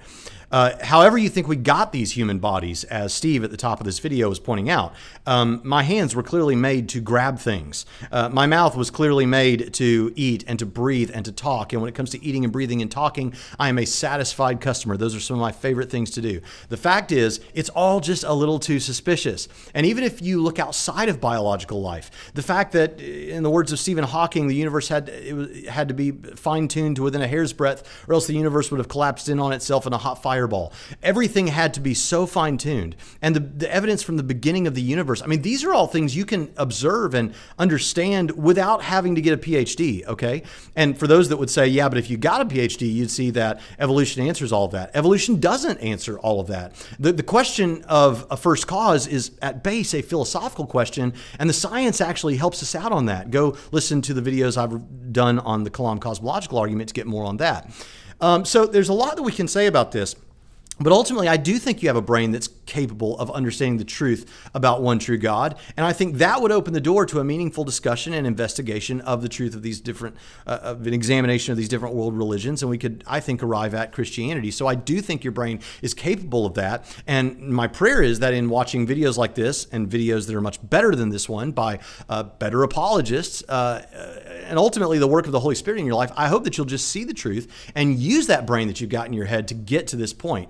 Uh, however, you think we got these human bodies, as Steve at the top of this video was pointing out, um, my hands were clearly made to grab things. Uh, my mouth was clearly made to eat and to breathe and to talk. And when it comes to eating and breathing and talking, I am a satisfied customer. Those are some of my favorite things to do. The fact is, it's all just a little too suspicious. And even if you look outside of biological life, the fact that, in the words of Stephen Hawking, the universe had it had to be fine tuned to within a hair's breadth, or else the universe would have collapsed in on itself in a hot fire fireball. Everything had to be so fine tuned. And the, the evidence from the beginning of the universe, I mean, these are all things you can observe and understand without having to get a PhD, okay? And for those that would say, yeah, but if you got a PhD, you'd see that evolution answers all of that. Evolution doesn't answer all of that. The, the question of a first cause is at base a philosophical question, and the science actually helps us out on that. Go listen to the videos I've done on the Kalam cosmological argument to get more on that. Um, so there's a lot that we can say about this. But ultimately, I do think you have a brain that's capable of understanding the truth about one true God. And I think that would open the door to a meaningful discussion and investigation of the truth of these different, uh, of an examination of these different world religions. And we could, I think, arrive at Christianity. So I do think your brain is capable of that. And my prayer is that in watching videos like this and videos that are much better than this one by uh, better apologists, uh, and ultimately the work of the Holy Spirit in your life, I hope that you'll just see the truth and use that brain that you've got in your head to get to this point.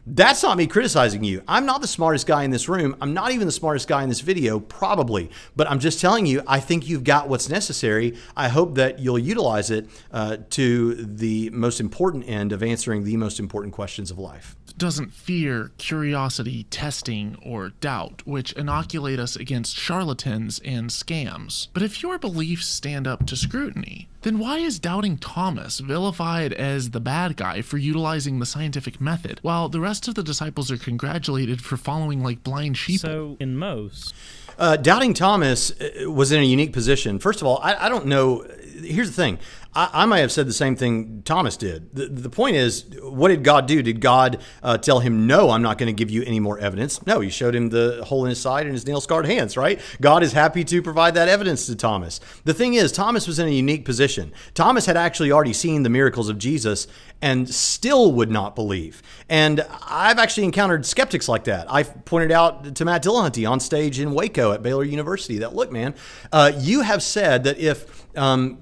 That's not me criticizing you. I'm not the smartest guy in this room. I'm not even the smartest guy in this video, probably. But I'm just telling you, I think you've got what's necessary. I hope that you'll utilize it uh, to the most important end of answering the most important questions of life doesn't fear curiosity, testing, or doubt, which inoculate us against charlatans and scams. But if your beliefs stand up to scrutiny, then why is doubting Thomas vilified as the bad guy for utilizing the scientific method, while the rest of the disciples are congratulated for following like blind sheep? So, in most. Uh, doubting Thomas uh, was in a unique position. First of all, I, I don't know. Here's the thing I, I might have said the same thing Thomas did. The, the point is, what did God do? Did God uh, tell him, no, I'm not going to give you any more evidence? No, he showed him the hole in his side and his nail scarred hands, right? God is happy to provide that evidence to Thomas. The thing is, Thomas was in a unique position. Thomas had actually already seen the miracles of Jesus and still would not believe. And I've actually encountered skeptics like that. I pointed out to Matt Dillahunty on stage in Waco at Baylor University that, look, man, uh, you have said that if um,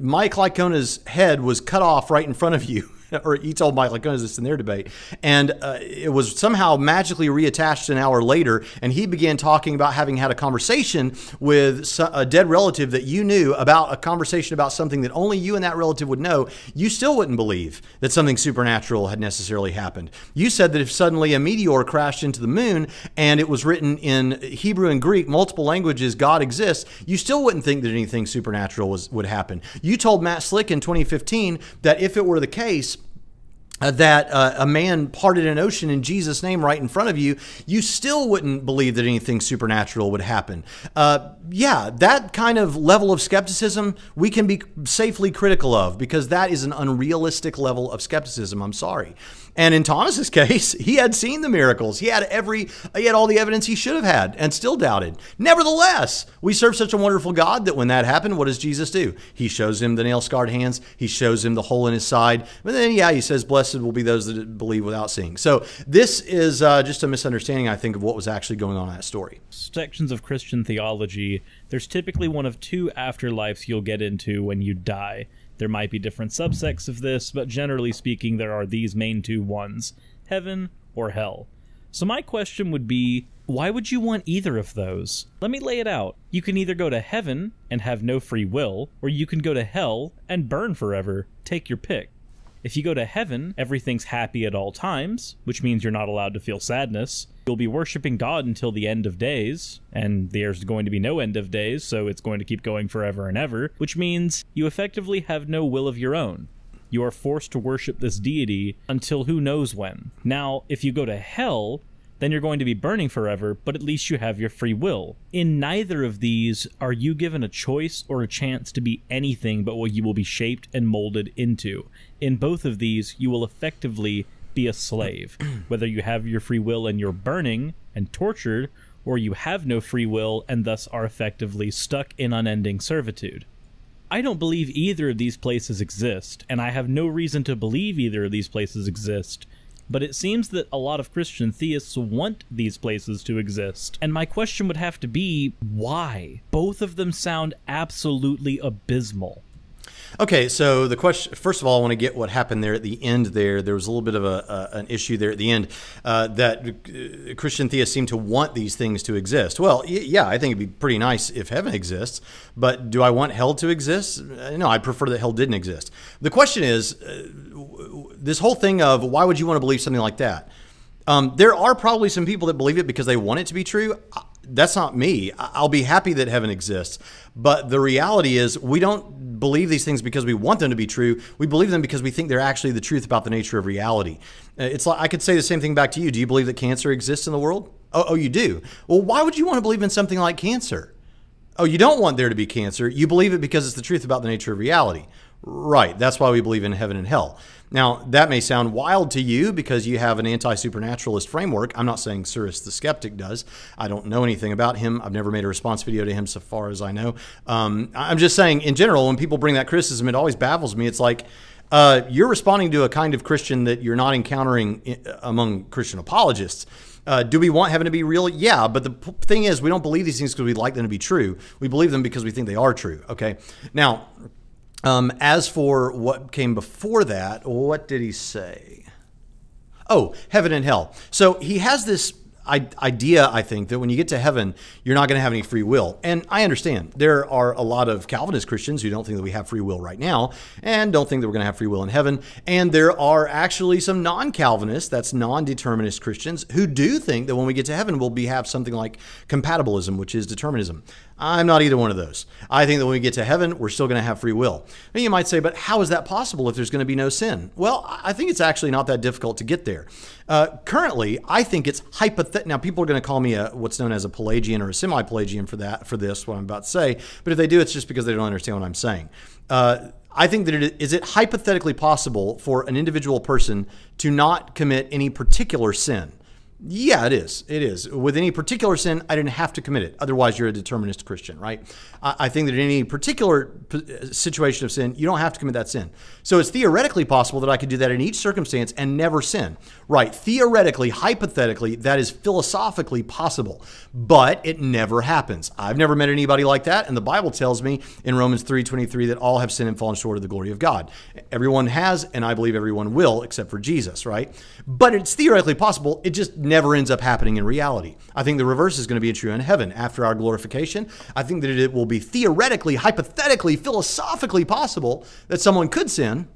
Mike Licona's head was cut off right in front of you or he told Mike Licona this in their debate, and uh, it was somehow magically reattached an hour later, and he began talking about having had a conversation with a dead relative that you knew about a conversation about something that only you and that relative would know. You still wouldn't believe that something supernatural had necessarily happened. You said that if suddenly a meteor crashed into the moon and it was written in Hebrew and Greek, multiple languages, God exists, you still wouldn't think that anything supernatural was would happen. You told Matt Slick in 2015 that if it were the case that uh, a man parted an ocean in Jesus' name right in front of you, you still wouldn't believe that anything supernatural would happen. Uh, yeah, that kind of level of skepticism we can be safely critical of because that is an unrealistic level of skepticism. I'm sorry. And in Thomas's case, he had seen the miracles. He had every he had all the evidence he should have had and still doubted. Nevertheless, we serve such a wonderful God that when that happened, what does Jesus do? He shows him the nail-scarred hands, he shows him the hole in his side. But then yeah, he says blessed will be those that believe without seeing. So this is uh, just a misunderstanding I think of what was actually going on in that story. Sections of Christian theology, there's typically one of two afterlives you'll get into when you die. There might be different subsects of this, but generally speaking, there are these main two ones heaven or hell. So, my question would be why would you want either of those? Let me lay it out. You can either go to heaven and have no free will, or you can go to hell and burn forever. Take your pick. If you go to heaven, everything's happy at all times, which means you're not allowed to feel sadness. You'll be worshiping God until the end of days, and there's going to be no end of days, so it's going to keep going forever and ever, which means you effectively have no will of your own. You are forced to worship this deity until who knows when. Now, if you go to hell, then you're going to be burning forever, but at least you have your free will. In neither of these are you given a choice or a chance to be anything but what you will be shaped and molded into. In both of these, you will effectively be a slave, whether you have your free will and you're burning and tortured, or you have no free will and thus are effectively stuck in unending servitude. I don't believe either of these places exist, and I have no reason to believe either of these places exist but it seems that a lot of Christian theists want these places to exist. And my question would have to be why? Both of them sound absolutely abysmal. Okay, so the question first of all, I want to get what happened there at the end. There, there was a little bit of a, an issue there at the end uh, that uh, Christian theists seem to want these things to exist. Well, yeah, I think it'd be pretty nice if heaven exists, but do I want hell to exist? Uh, no, I'd prefer that hell didn't exist. The question is, uh, this whole thing of why would you want to believe something like that? Um, there are probably some people that believe it because they want it to be true. That's not me. I'll be happy that heaven exists. But the reality is, we don't believe these things because we want them to be true. We believe them because we think they're actually the truth about the nature of reality. Uh, it's like I could say the same thing back to you. Do you believe that cancer exists in the world? Oh, oh you do. Well, why would you want to believe in something like cancer? Oh, you don't want there to be cancer. You believe it because it's the truth about the nature of reality. Right. That's why we believe in heaven and hell. Now, that may sound wild to you because you have an anti supernaturalist framework. I'm not saying Cyrus the skeptic does. I don't know anything about him. I've never made a response video to him so far as I know. Um, I'm just saying, in general, when people bring that criticism, it always baffles me. It's like, uh, you're responding to a kind of Christian that you're not encountering among Christian apologists. Uh, do we want heaven to be real? Yeah, but the thing is, we don't believe these things because we like them to be true. We believe them because we think they are true. Okay. Now, um, as for what came before that, what did he say? Oh, heaven and hell. So he has this idea, I think, that when you get to heaven, you're not going to have any free will. And I understand there are a lot of Calvinist Christians who don't think that we have free will right now and don't think that we're going to have free will in heaven. And there are actually some non Calvinists, that's non determinist Christians, who do think that when we get to heaven, we'll be have something like compatibilism, which is determinism. I'm not either one of those. I think that when we get to heaven, we're still going to have free will. And you might say, but how is that possible if there's going to be no sin? Well, I think it's actually not that difficult to get there. Uh, currently, I think it's hypothetical. Now, people are going to call me a what's known as a Pelagian or a semi-Pelagian for that for this what I'm about to say. But if they do, it's just because they don't understand what I'm saying. Uh, I think that it is it hypothetically possible for an individual person to not commit any particular sin. Yeah, it is. It is. With any particular sin, I didn't have to commit it. Otherwise, you're a determinist Christian, right? I, think that in any particular uh, situation of sin, you don't have to commit that sin. So it's theoretically possible that I could do that in each circumstance and never sin. Right. Theoretically, hypothetically, that is philosophically possible, but it never happens. I've never met anybody like that, and the Bible tells me in Romans 3:23 that all have sinned and fallen short of the glory of God. Everyone has, and I believe everyone will, except for Jesus, right? But it's theoretically possible. It just never ends up happening in reality. I think the reverse is going to be true in heaven after our glorification. I think that it will be theoretically, hypothetically, philosophically possible that someone could sin,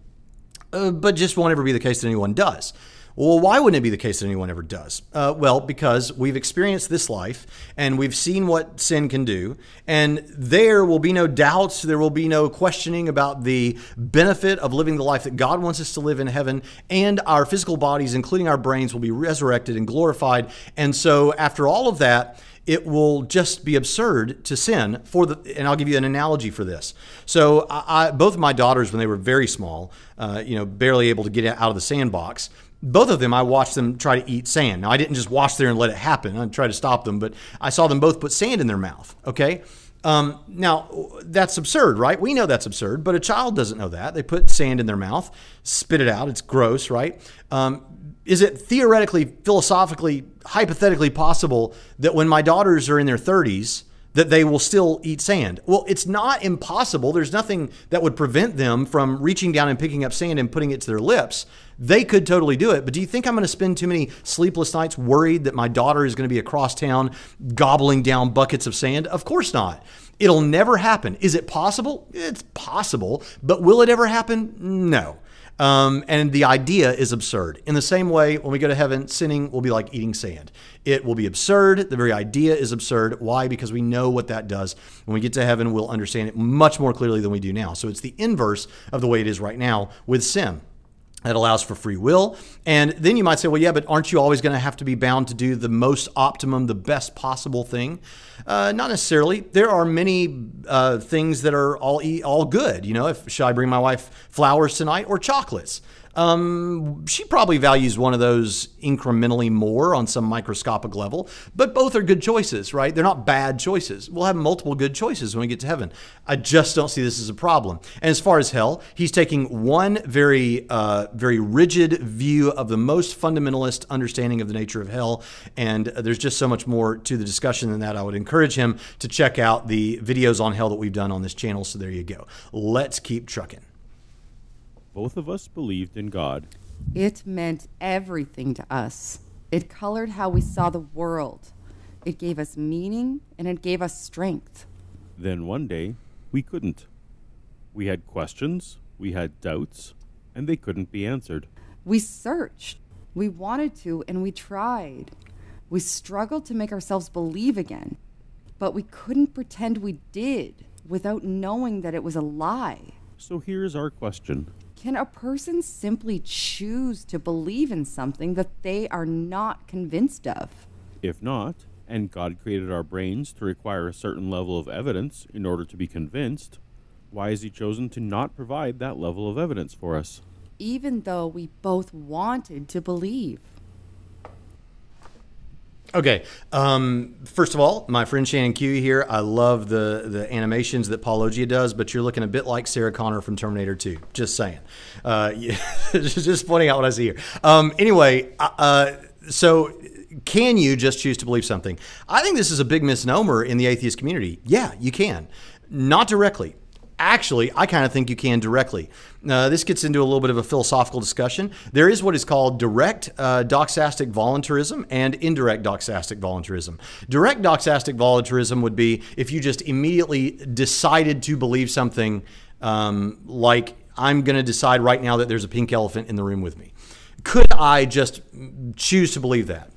uh, but just won't ever be the case that anyone does. Well, why wouldn't it be the case that anyone ever does? Uh, well, because we've experienced this life and we've seen what sin can do, and there will be no doubts, there will be no questioning about the benefit of living the life that God wants us to live in heaven, and our physical bodies, including our brains, will be resurrected and glorified. And so, after all of that, it will just be absurd to sin for the and i'll give you an analogy for this so I, both of my daughters when they were very small uh, you know barely able to get out of the sandbox both of them, I watched them try to eat sand. Now, I didn't just watch there and let it happen. I tried to stop them, but I saw them both put sand in their mouth. Okay. Um, now, that's absurd, right? We know that's absurd, but a child doesn't know that. They put sand in their mouth, spit it out. It's gross, right? Um, is it theoretically, philosophically, hypothetically possible that when my daughters are in their 30s, that they will still eat sand. Well, it's not impossible. There's nothing that would prevent them from reaching down and picking up sand and putting it to their lips. They could totally do it. But do you think I'm going to spend too many sleepless nights worried that my daughter is going to be across town gobbling down buckets of sand? Of course not. It'll never happen. Is it possible? It's possible. But will it ever happen? No. Um, and the idea is absurd. In the same way, when we go to heaven, sinning will be like eating sand. It will be absurd. The very idea is absurd. Why? Because we know what that does. When we get to heaven, we'll understand it much more clearly than we do now. So it's the inverse of the way it is right now with sin that allows for free will. And then you might say, well, yeah, but aren't you always going to have to be bound to do the most optimum, the best possible thing? Uh, not necessarily. There are many uh, things that are all all good. You know, if should I bring my wife flowers tonight or chocolates? Um, she probably values one of those incrementally more on some microscopic level, but both are good choices, right? They're not bad choices. We'll have multiple good choices when we get to heaven. I just don't see this as a problem. And as far as hell, he's taking one very, uh, very rigid view of the most fundamentalist understanding of the nature of hell. And there's just so much more to the discussion than that. I would encourage him to check out the videos on hell that we've done on this channel. So there you go. Let's keep trucking. Both of us believed in God. It meant everything to us. It colored how we saw the world. It gave us meaning and it gave us strength. Then one day, we couldn't. We had questions, we had doubts, and they couldn't be answered. We searched. We wanted to, and we tried. We struggled to make ourselves believe again, but we couldn't pretend we did without knowing that it was a lie. So here's our question Can a person simply choose to believe in something that they are not convinced of? If not, and God created our brains to require a certain level of evidence in order to be convinced, why has He chosen to not provide that level of evidence for us? Even though we both wanted to believe. Okay. Um, first of all, my friend Shannon Q here. I love the the animations that Paulogia does, but you're looking a bit like Sarah Connor from Terminator 2. Just saying. Uh, yeah, just pointing out what I see here. Um, anyway, uh, so can you just choose to believe something? I think this is a big misnomer in the atheist community. Yeah, you can. Not directly. Actually, I kind of think you can directly. Uh, this gets into a little bit of a philosophical discussion. There is what is called direct uh, doxastic voluntarism and indirect doxastic voluntarism. Direct doxastic voluntarism would be if you just immediately decided to believe something um, like, I'm going to decide right now that there's a pink elephant in the room with me. Could I just choose to believe that?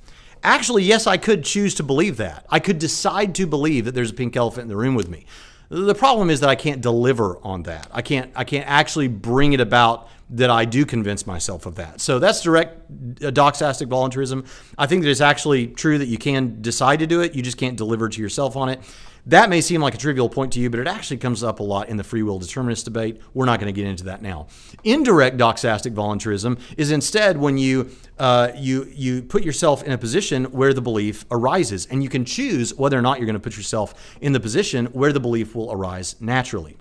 Actually, yes, I could choose to believe that. I could decide to believe that there's a pink elephant in the room with me. The problem is that I can't deliver on that. I can't I can't actually bring it about that I do convince myself of that. So that's direct uh, doxastic voluntarism. I think that it's actually true that you can decide to do it, you just can't deliver to yourself on it. That may seem like a trivial point to you, but it actually comes up a lot in the free will determinist debate. We're not going to get into that now. Indirect doxastic voluntarism is instead when you uh, you you put yourself in a position where the belief arises, and you can choose whether or not you're going to put yourself in the position where the belief will arise naturally.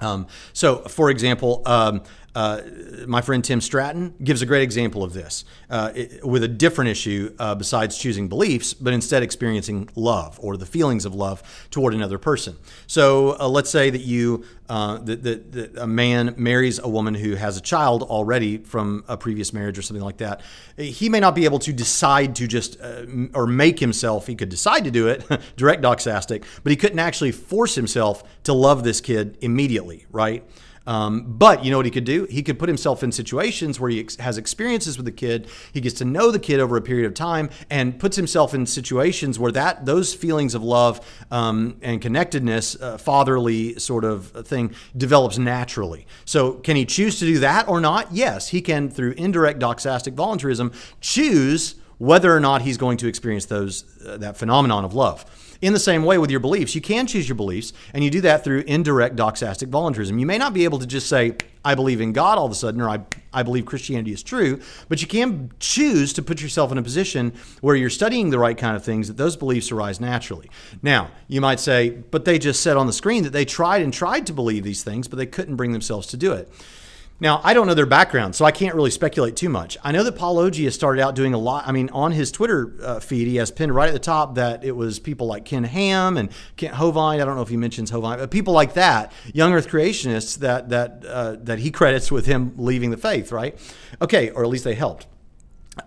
Um, so, for example, um, uh, my friend Tim Stratton gives a great example of this uh, it, with a different issue uh, besides choosing beliefs, but instead experiencing love or the feelings of love toward another person. So uh, let's say that you uh, that, that, that, a man marries a woman who has a child already from a previous marriage or something like that. He may not be able to decide to just uh, or make himself. He could decide to do it, direct doxastic, but he couldn't actually force himself to love this kid immediately, right? Um, but you know what he could do? He could put himself in situations where he ex- has experiences with the kid. He gets to know the kid over a period of time and puts himself in situations where that those feelings of love um, and connectedness, uh, fatherly sort of thing, develops naturally. So can he choose to do that or not? Yes, he can through indirect doxastic voluntarism choose whether or not he's going to experience those uh, that phenomenon of love. In the same way with your beliefs, you can choose your beliefs, and you do that through indirect doxastic voluntarism. You may not be able to just say, I believe in God all of a sudden, or I, I believe Christianity is true, but you can choose to put yourself in a position where you're studying the right kind of things, that those beliefs arise naturally. Now, you might say, but they just said on the screen that they tried and tried to believe these things, but they couldn't bring themselves to do it. Now, I don't know their background, so I can't really speculate too much. I know that Paulogia started out doing a lot. I mean, on his Twitter uh, feed, he has pinned right at the top that it was people like Ken Ham and Kent Hovind. I don't know if he mentions Hovind, but people like that, young Earth creationists that that uh, that he credits with him leaving the faith, right? Okay, or at least they helped.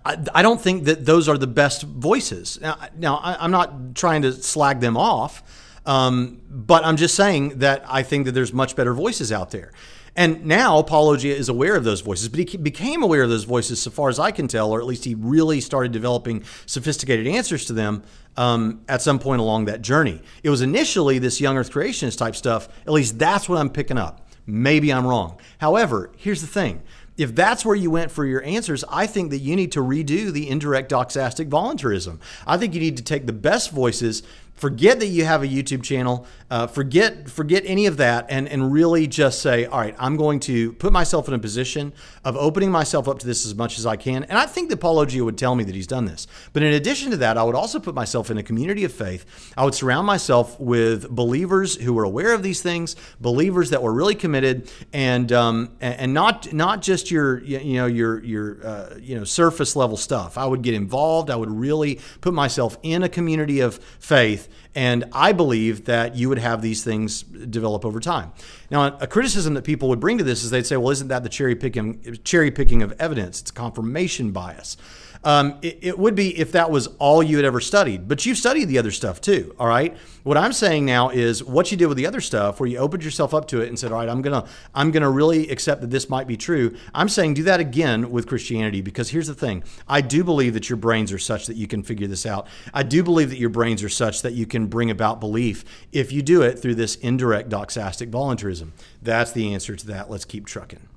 I, I don't think that those are the best voices. Now, now I, am not trying to slag them off, um, but I'm just saying that I think that there's much better voices out there. And now Paulogia is aware of those voices, but he became aware of those voices, so far as I can tell, or at least he really started developing sophisticated answers to them um, at some point along that journey. It was initially this young Earth creationist type stuff. At least that's what I'm picking up. Maybe I'm wrong. However, here's the thing. If that's where you went for your answers, I think that you need to redo the indirect doxastic voluntarism. I think you need to take the best voices forget that you have a YouTube channel. Uh, forget forget any of that, and and really just say, all right, I'm going to put myself in a position of opening myself up to this as much as I can. And I think that Paulo Paulogia would tell me that he's done this. But in addition to that, I would also put myself in a community of faith. I would surround myself with believers who were aware of these things, believers that were really committed, and um, and not not just your you know your your uh, you know surface level stuff. I would get involved. I would really put myself in a community of faith and I believe that you would have these things develop over time. Now, a criticism that people would bring to this is they'd say, well, isn't that the cherry picking, cherry picking of evidence? It's confirmation bias. Um, it, it, would be if that was all you had ever studied, but you've studied the other stuff too. All right. What I'm saying now is what you did with the other stuff, where you opened yourself up to it and said, "All right, I'm gonna, I'm gonna really accept that this might be true." I'm saying do that again with Christianity because here's the thing: I do believe that your brains are such that you can figure this out. I do believe that your brains are such that you can bring about belief if you do it through this indirect doxastic voluntarism. That's the answer to that. Let's keep trucking.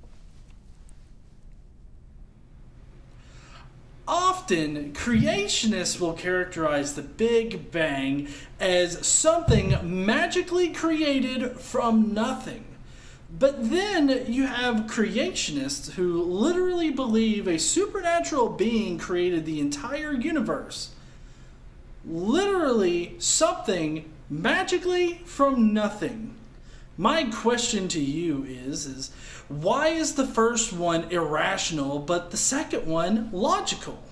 Often, creationists will characterize the Big Bang as something magically created from nothing. But then you have creationists who literally believe a supernatural being created the entire universe. Literally, something magically from nothing. My question to you is is why is the first one irrational but the second one logical?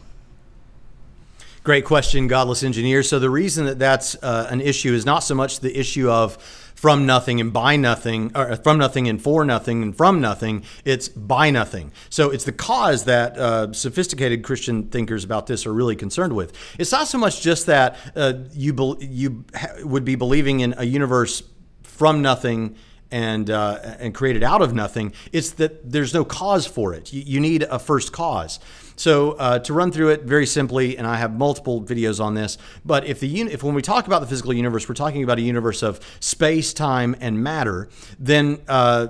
Great question, godless engineer. So the reason that that's uh, an issue is not so much the issue of from nothing and by nothing, or from nothing and for nothing and from nothing. It's by nothing. So it's the cause that uh, sophisticated Christian thinkers about this are really concerned with. It's not so much just that uh, you be- you would be believing in a universe from nothing and uh, and created out of nothing. It's that there's no cause for it. You, you need a first cause. So uh, to run through it very simply, and I have multiple videos on this. But if the if when we talk about the physical universe, we're talking about a universe of space, time, and matter, then uh,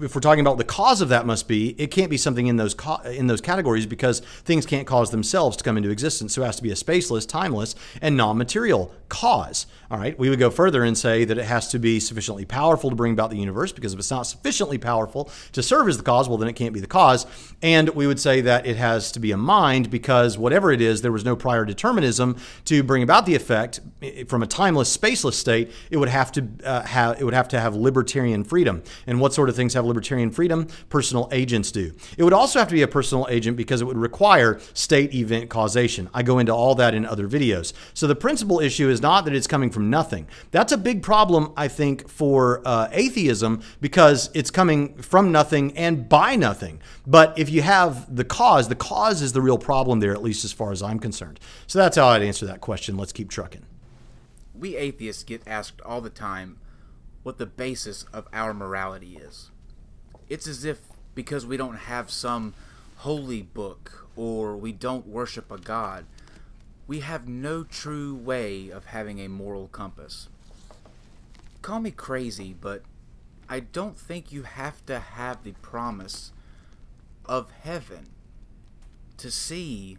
if we're talking about the cause of that must be, it can't be something in those in those categories because things can't cause themselves to come into existence. So it has to be a spaceless, timeless, and non-material cause. All right, we would go further and say that it has to be sufficiently powerful to bring about the universe because if it's not sufficiently powerful to serve as the cause, well, then it can't be the cause. And we would say that it has to be a mind because whatever it is, there was no prior determinism to bring about the effect from a timeless, spaceless state. It would have to uh, have it would have to have libertarian freedom. And what sort of things have libertarian freedom? Personal agents do. It would also have to be a personal agent because it would require state event causation. I go into all that in other videos. So the principal issue is not that it's coming from nothing. That's a big problem, I think, for uh, atheism because it's coming from nothing and by nothing. But if you have the cause, the cause is the real problem there, at least as far as I'm concerned. So that's how I'd answer that question. Let's keep trucking. We atheists get asked all the time what the basis of our morality is. It's as if because we don't have some holy book or we don't worship a god, we have no true way of having a moral compass. Call me crazy, but I don't think you have to have the promise of heaven to see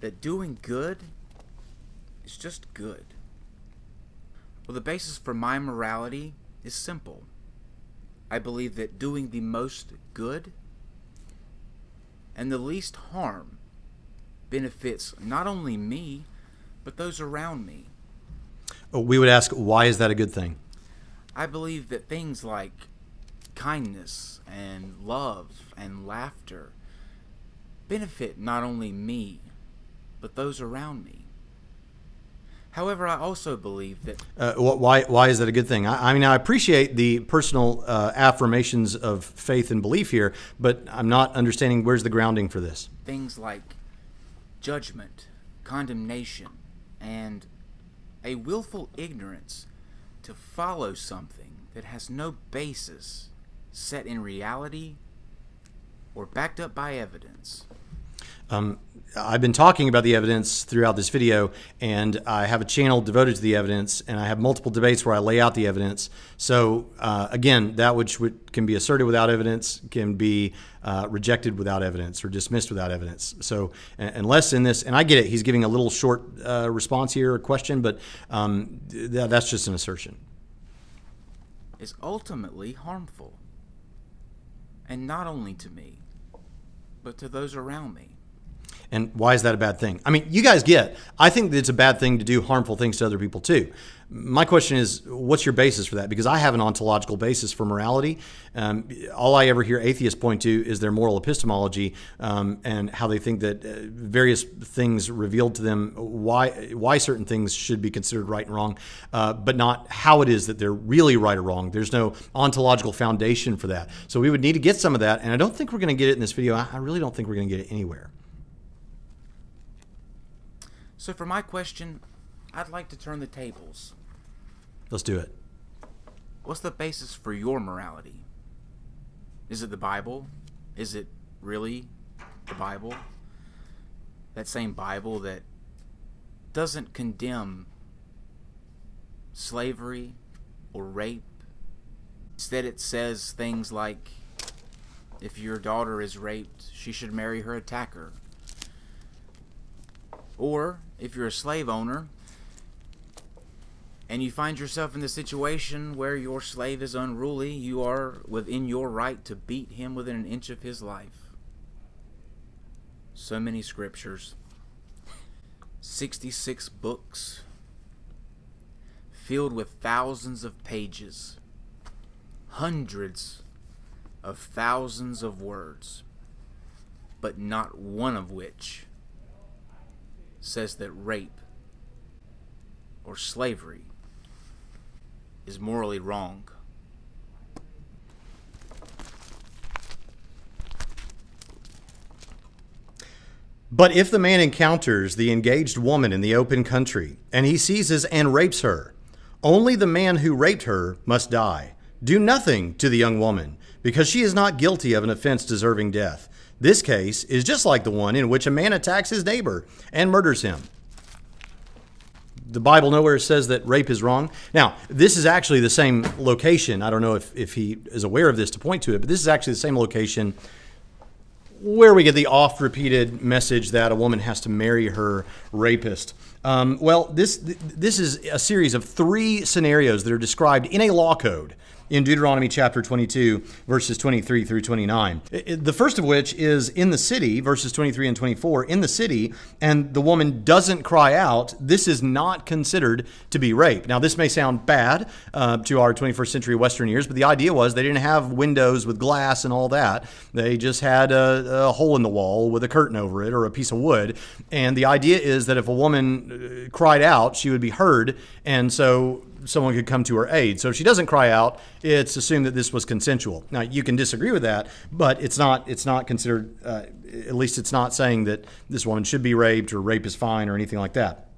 that doing good is just good. Well, the basis for my morality is simple. I believe that doing the most good and the least harm benefits not only me, but those around me. We would ask, why is that a good thing? I believe that things like kindness and love and laughter benefit not only me, but those around me. However, I also believe that. Uh, why, why is that a good thing? I, I mean, I appreciate the personal uh, affirmations of faith and belief here, but I'm not understanding where's the grounding for this. Things like judgment, condemnation, and a willful ignorance to follow something that has no basis set in reality or backed up by evidence. Um, I've been talking about the evidence throughout this video, and I have a channel devoted to the evidence, and I have multiple debates where I lay out the evidence. So, uh, again, that which can be asserted without evidence can be uh, rejected without evidence or dismissed without evidence. So, unless in this, and I get it, he's giving a little short uh, response here, a question, but um, th- that's just an assertion. Is ultimately harmful, and not only to me, but to those around me. And why is that a bad thing? I mean, you guys get, I think it's a bad thing to do harmful things to other people too. My question is, what's your basis for that? Because I have an ontological basis for morality. Um, all I ever hear atheists point to is their moral epistemology um, and how they think that uh, various things revealed to them why why certain things should be considered right and wrong, uh, but not how it is that they're really right or wrong. There's no ontological foundation for that. So we would need to get some of that, and I don't think we're going to get it in this video. I really don't think we're going to get it anywhere. So, for my question, I'd like to turn the tables. Let's do it. What's the basis for your morality? Is it the Bible? Is it really the Bible? That same Bible that doesn't condemn slavery or rape. Instead, it says things like if your daughter is raped, she should marry her attacker. Or if you're a slave owner and you find yourself in the situation where your slave is unruly, you are within your right to beat him within an inch of his life. So many scriptures, 66 books, filled with thousands of pages, hundreds of thousands of words, but not one of which says that rape or slavery is morally wrong. But if the man encounters the engaged woman in the open country, and he seizes and rapes her, only the man who raped her must die. Do nothing to the young woman, because she is not guilty of an offense deserving death. This case is just like the one in which a man attacks his neighbor and murders him. The Bible nowhere says that rape is wrong. Now, this is actually the same location. I don't know if, if he is aware of this to point to it, but this is actually the same location where we get the oft repeated message that a woman has to marry her rapist. Um, well, this this is a series of three scenarios that are described in a law code in Deuteronomy chapter 22, verses 23 through 29. The first of which is in the city, verses 23 and 24, in the city, and the woman doesn't cry out, this is not considered to be rape. Now, this may sound bad uh, to our 21st century Western ears, but the idea was they didn't have windows with glass and all that. They just had a, a hole in the wall with a curtain over it or a piece of wood. And the idea is that if a woman uh, cried out, she would be heard. And so someone could come to her aid. So if she doesn't cry out, it's assumed that this was consensual. Now you can disagree with that, but it's not it's not considered uh, at least it's not saying that this woman should be raped or rape is fine or anything like that.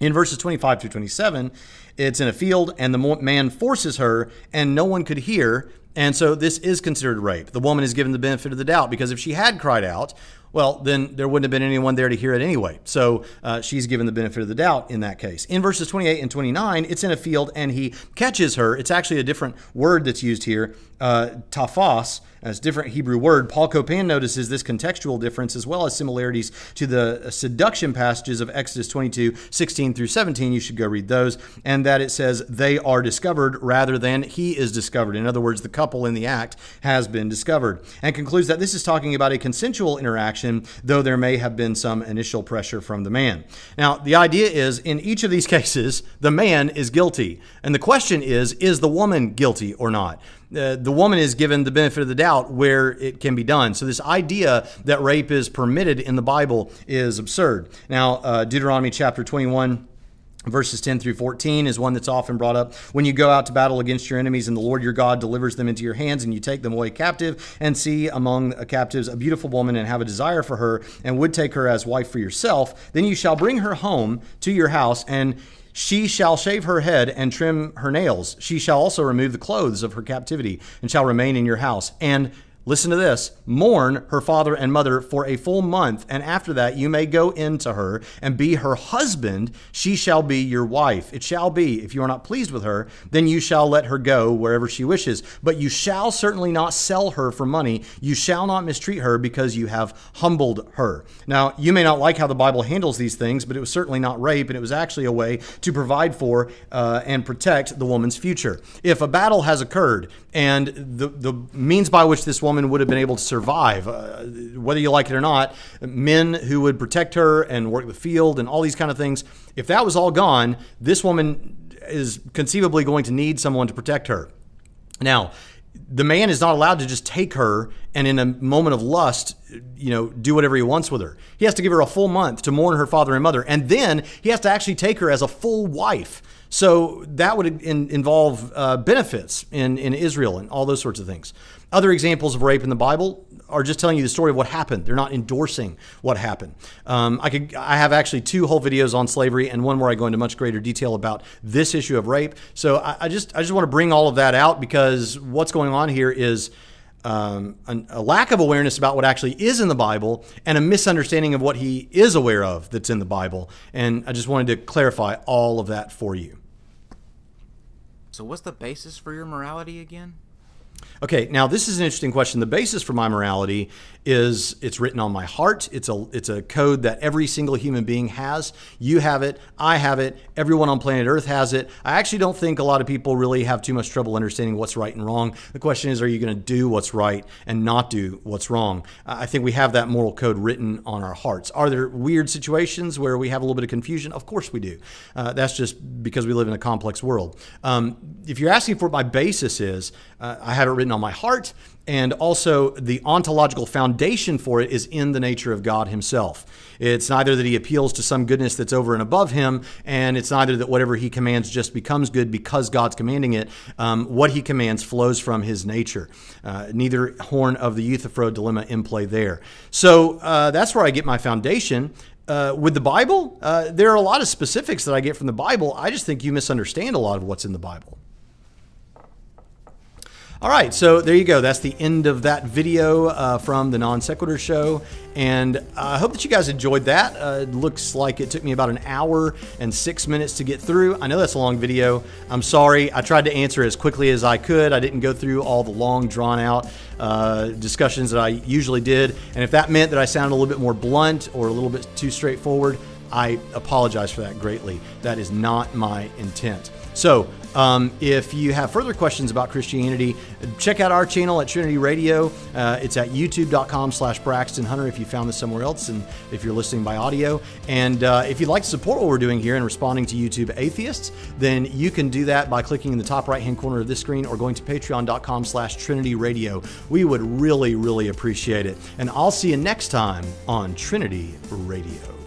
In verses 25 through 27, it's in a field and the man forces her and no one could hear and so this is considered rape. The woman is given the benefit of the doubt because if she had cried out, well, then there wouldn't have been anyone there to hear it anyway. So uh, she's given the benefit of the doubt in that case. In verses 28 and 29, it's in a field and he catches her. It's actually a different word that's used here, uh, as different Hebrew word. Paul Copan notices this contextual difference as well as similarities to the seduction passages of Exodus 22, 16 through 17. You should go read those. And that it says they are discovered rather than he is discovered. In other words, the couple in the act has been discovered. And concludes that this is talking about a consensual interaction, though there may have been some initial pressure from the man. Now, the idea is in each of these cases, the man is guilty. And the question is, is the woman guilty or not? Uh, the woman is given the benefit of the doubt where it can be done. So this idea that rape is permitted in the Bible is absurd. Now, uh, Deuteronomy chapter 21 verses 10 through 14 is one that's often brought up when you go out to battle against your enemies and the lord your god delivers them into your hands and you take them away captive and see among the captives a beautiful woman and have a desire for her and would take her as wife for yourself then you shall bring her home to your house and she shall shave her head and trim her nails. She shall also remove the clothes of her captivity and shall remain in your house. And listen to this mourn her father and mother for a full month, and after that you may go in to her and be her husband. She shall be your wife. It shall be, if you are not pleased with her, then you shall let her go wherever she wishes. But you shall certainly not sell her for money. You shall not mistreat her because you have humbled her. Now, you may not like how the Bible handles these things, but it was certainly not rape, and it was actually a way to provide for uh, and protect the woman's future. If a battle has occurred and the, the means by which this woman woman would have been able to survive, uh, whether you like it or not. Men who would protect her and work the field and all these kind of things. If that was all gone, this woman is conceivably going to need someone to protect her. Now, the man is not allowed to just take her and in a moment of lust, you know, do whatever he wants with her. He has to give her a full month to mourn her father and mother, and then he has to actually take her as a full wife. So that would in, involve uh, benefits in, in Israel and all those sorts of things. Other examples of rape in the Bible are just telling you the story of what happened. They're not endorsing what happened. Um, I could I have actually two whole videos on slavery and one where I go into much greater detail about this issue of rape. So I, I just I just want to bring all of that out because what's going on here is. Um, a lack of awareness about what actually is in the Bible and a misunderstanding of what he is aware of that's in the Bible. And I just wanted to clarify all of that for you. So, what's the basis for your morality again? Okay, now this is an interesting question. The basis for my morality is it's written on my heart. It's a it's a code that every single human being has. You have it, I have it, everyone on planet Earth has it. I actually don't think a lot of people really have too much trouble understanding what's right and wrong. The question is, are you going to do what's right and not do what's wrong? I think we have that moral code written on our hearts. Are there weird situations where we have a little bit of confusion? Of course we do. Uh, that's just because we live in a complex world. Um, if you're asking for what my basis is, uh, I have it written on my heart. And also, the ontological foundation for it is in the nature of God Himself. It's neither that He appeals to some goodness that's over and above Him, and it's neither that whatever He commands just becomes good because God's commanding it. Um, what He commands flows from His nature. Uh, neither horn of the Euthyphro dilemma in play there. So uh, that's where I get my foundation. Uh, with the Bible, uh, there are a lot of specifics that I get from the Bible. I just think you misunderstand a lot of what's in the Bible. All right, so there you go. That's the end of that video uh, from the Non Sequitur Show. And I hope that you guys enjoyed that. Uh, it looks like it took me about an hour and six minutes to get through. I know that's a long video. I'm sorry. I tried to answer as quickly as I could. I didn't go through all the long, drawn out uh, discussions that I usually did. And if that meant that I sounded a little bit more blunt or a little bit too straightforward, I apologize for that greatly. That is not my intent. So, um, if you have further questions about Christianity, check out our channel at Trinity Radio. Uh, it's at youtube.com slash Braxton Hunter if you found this somewhere else and if you're listening by audio. And uh, if you'd like to support what we're doing here and responding to YouTube atheists, then you can do that by clicking in the top right hand corner of this screen or going to patreon.com slash Trinity Radio. We would really, really appreciate it. And I'll see you next time on Trinity Radio.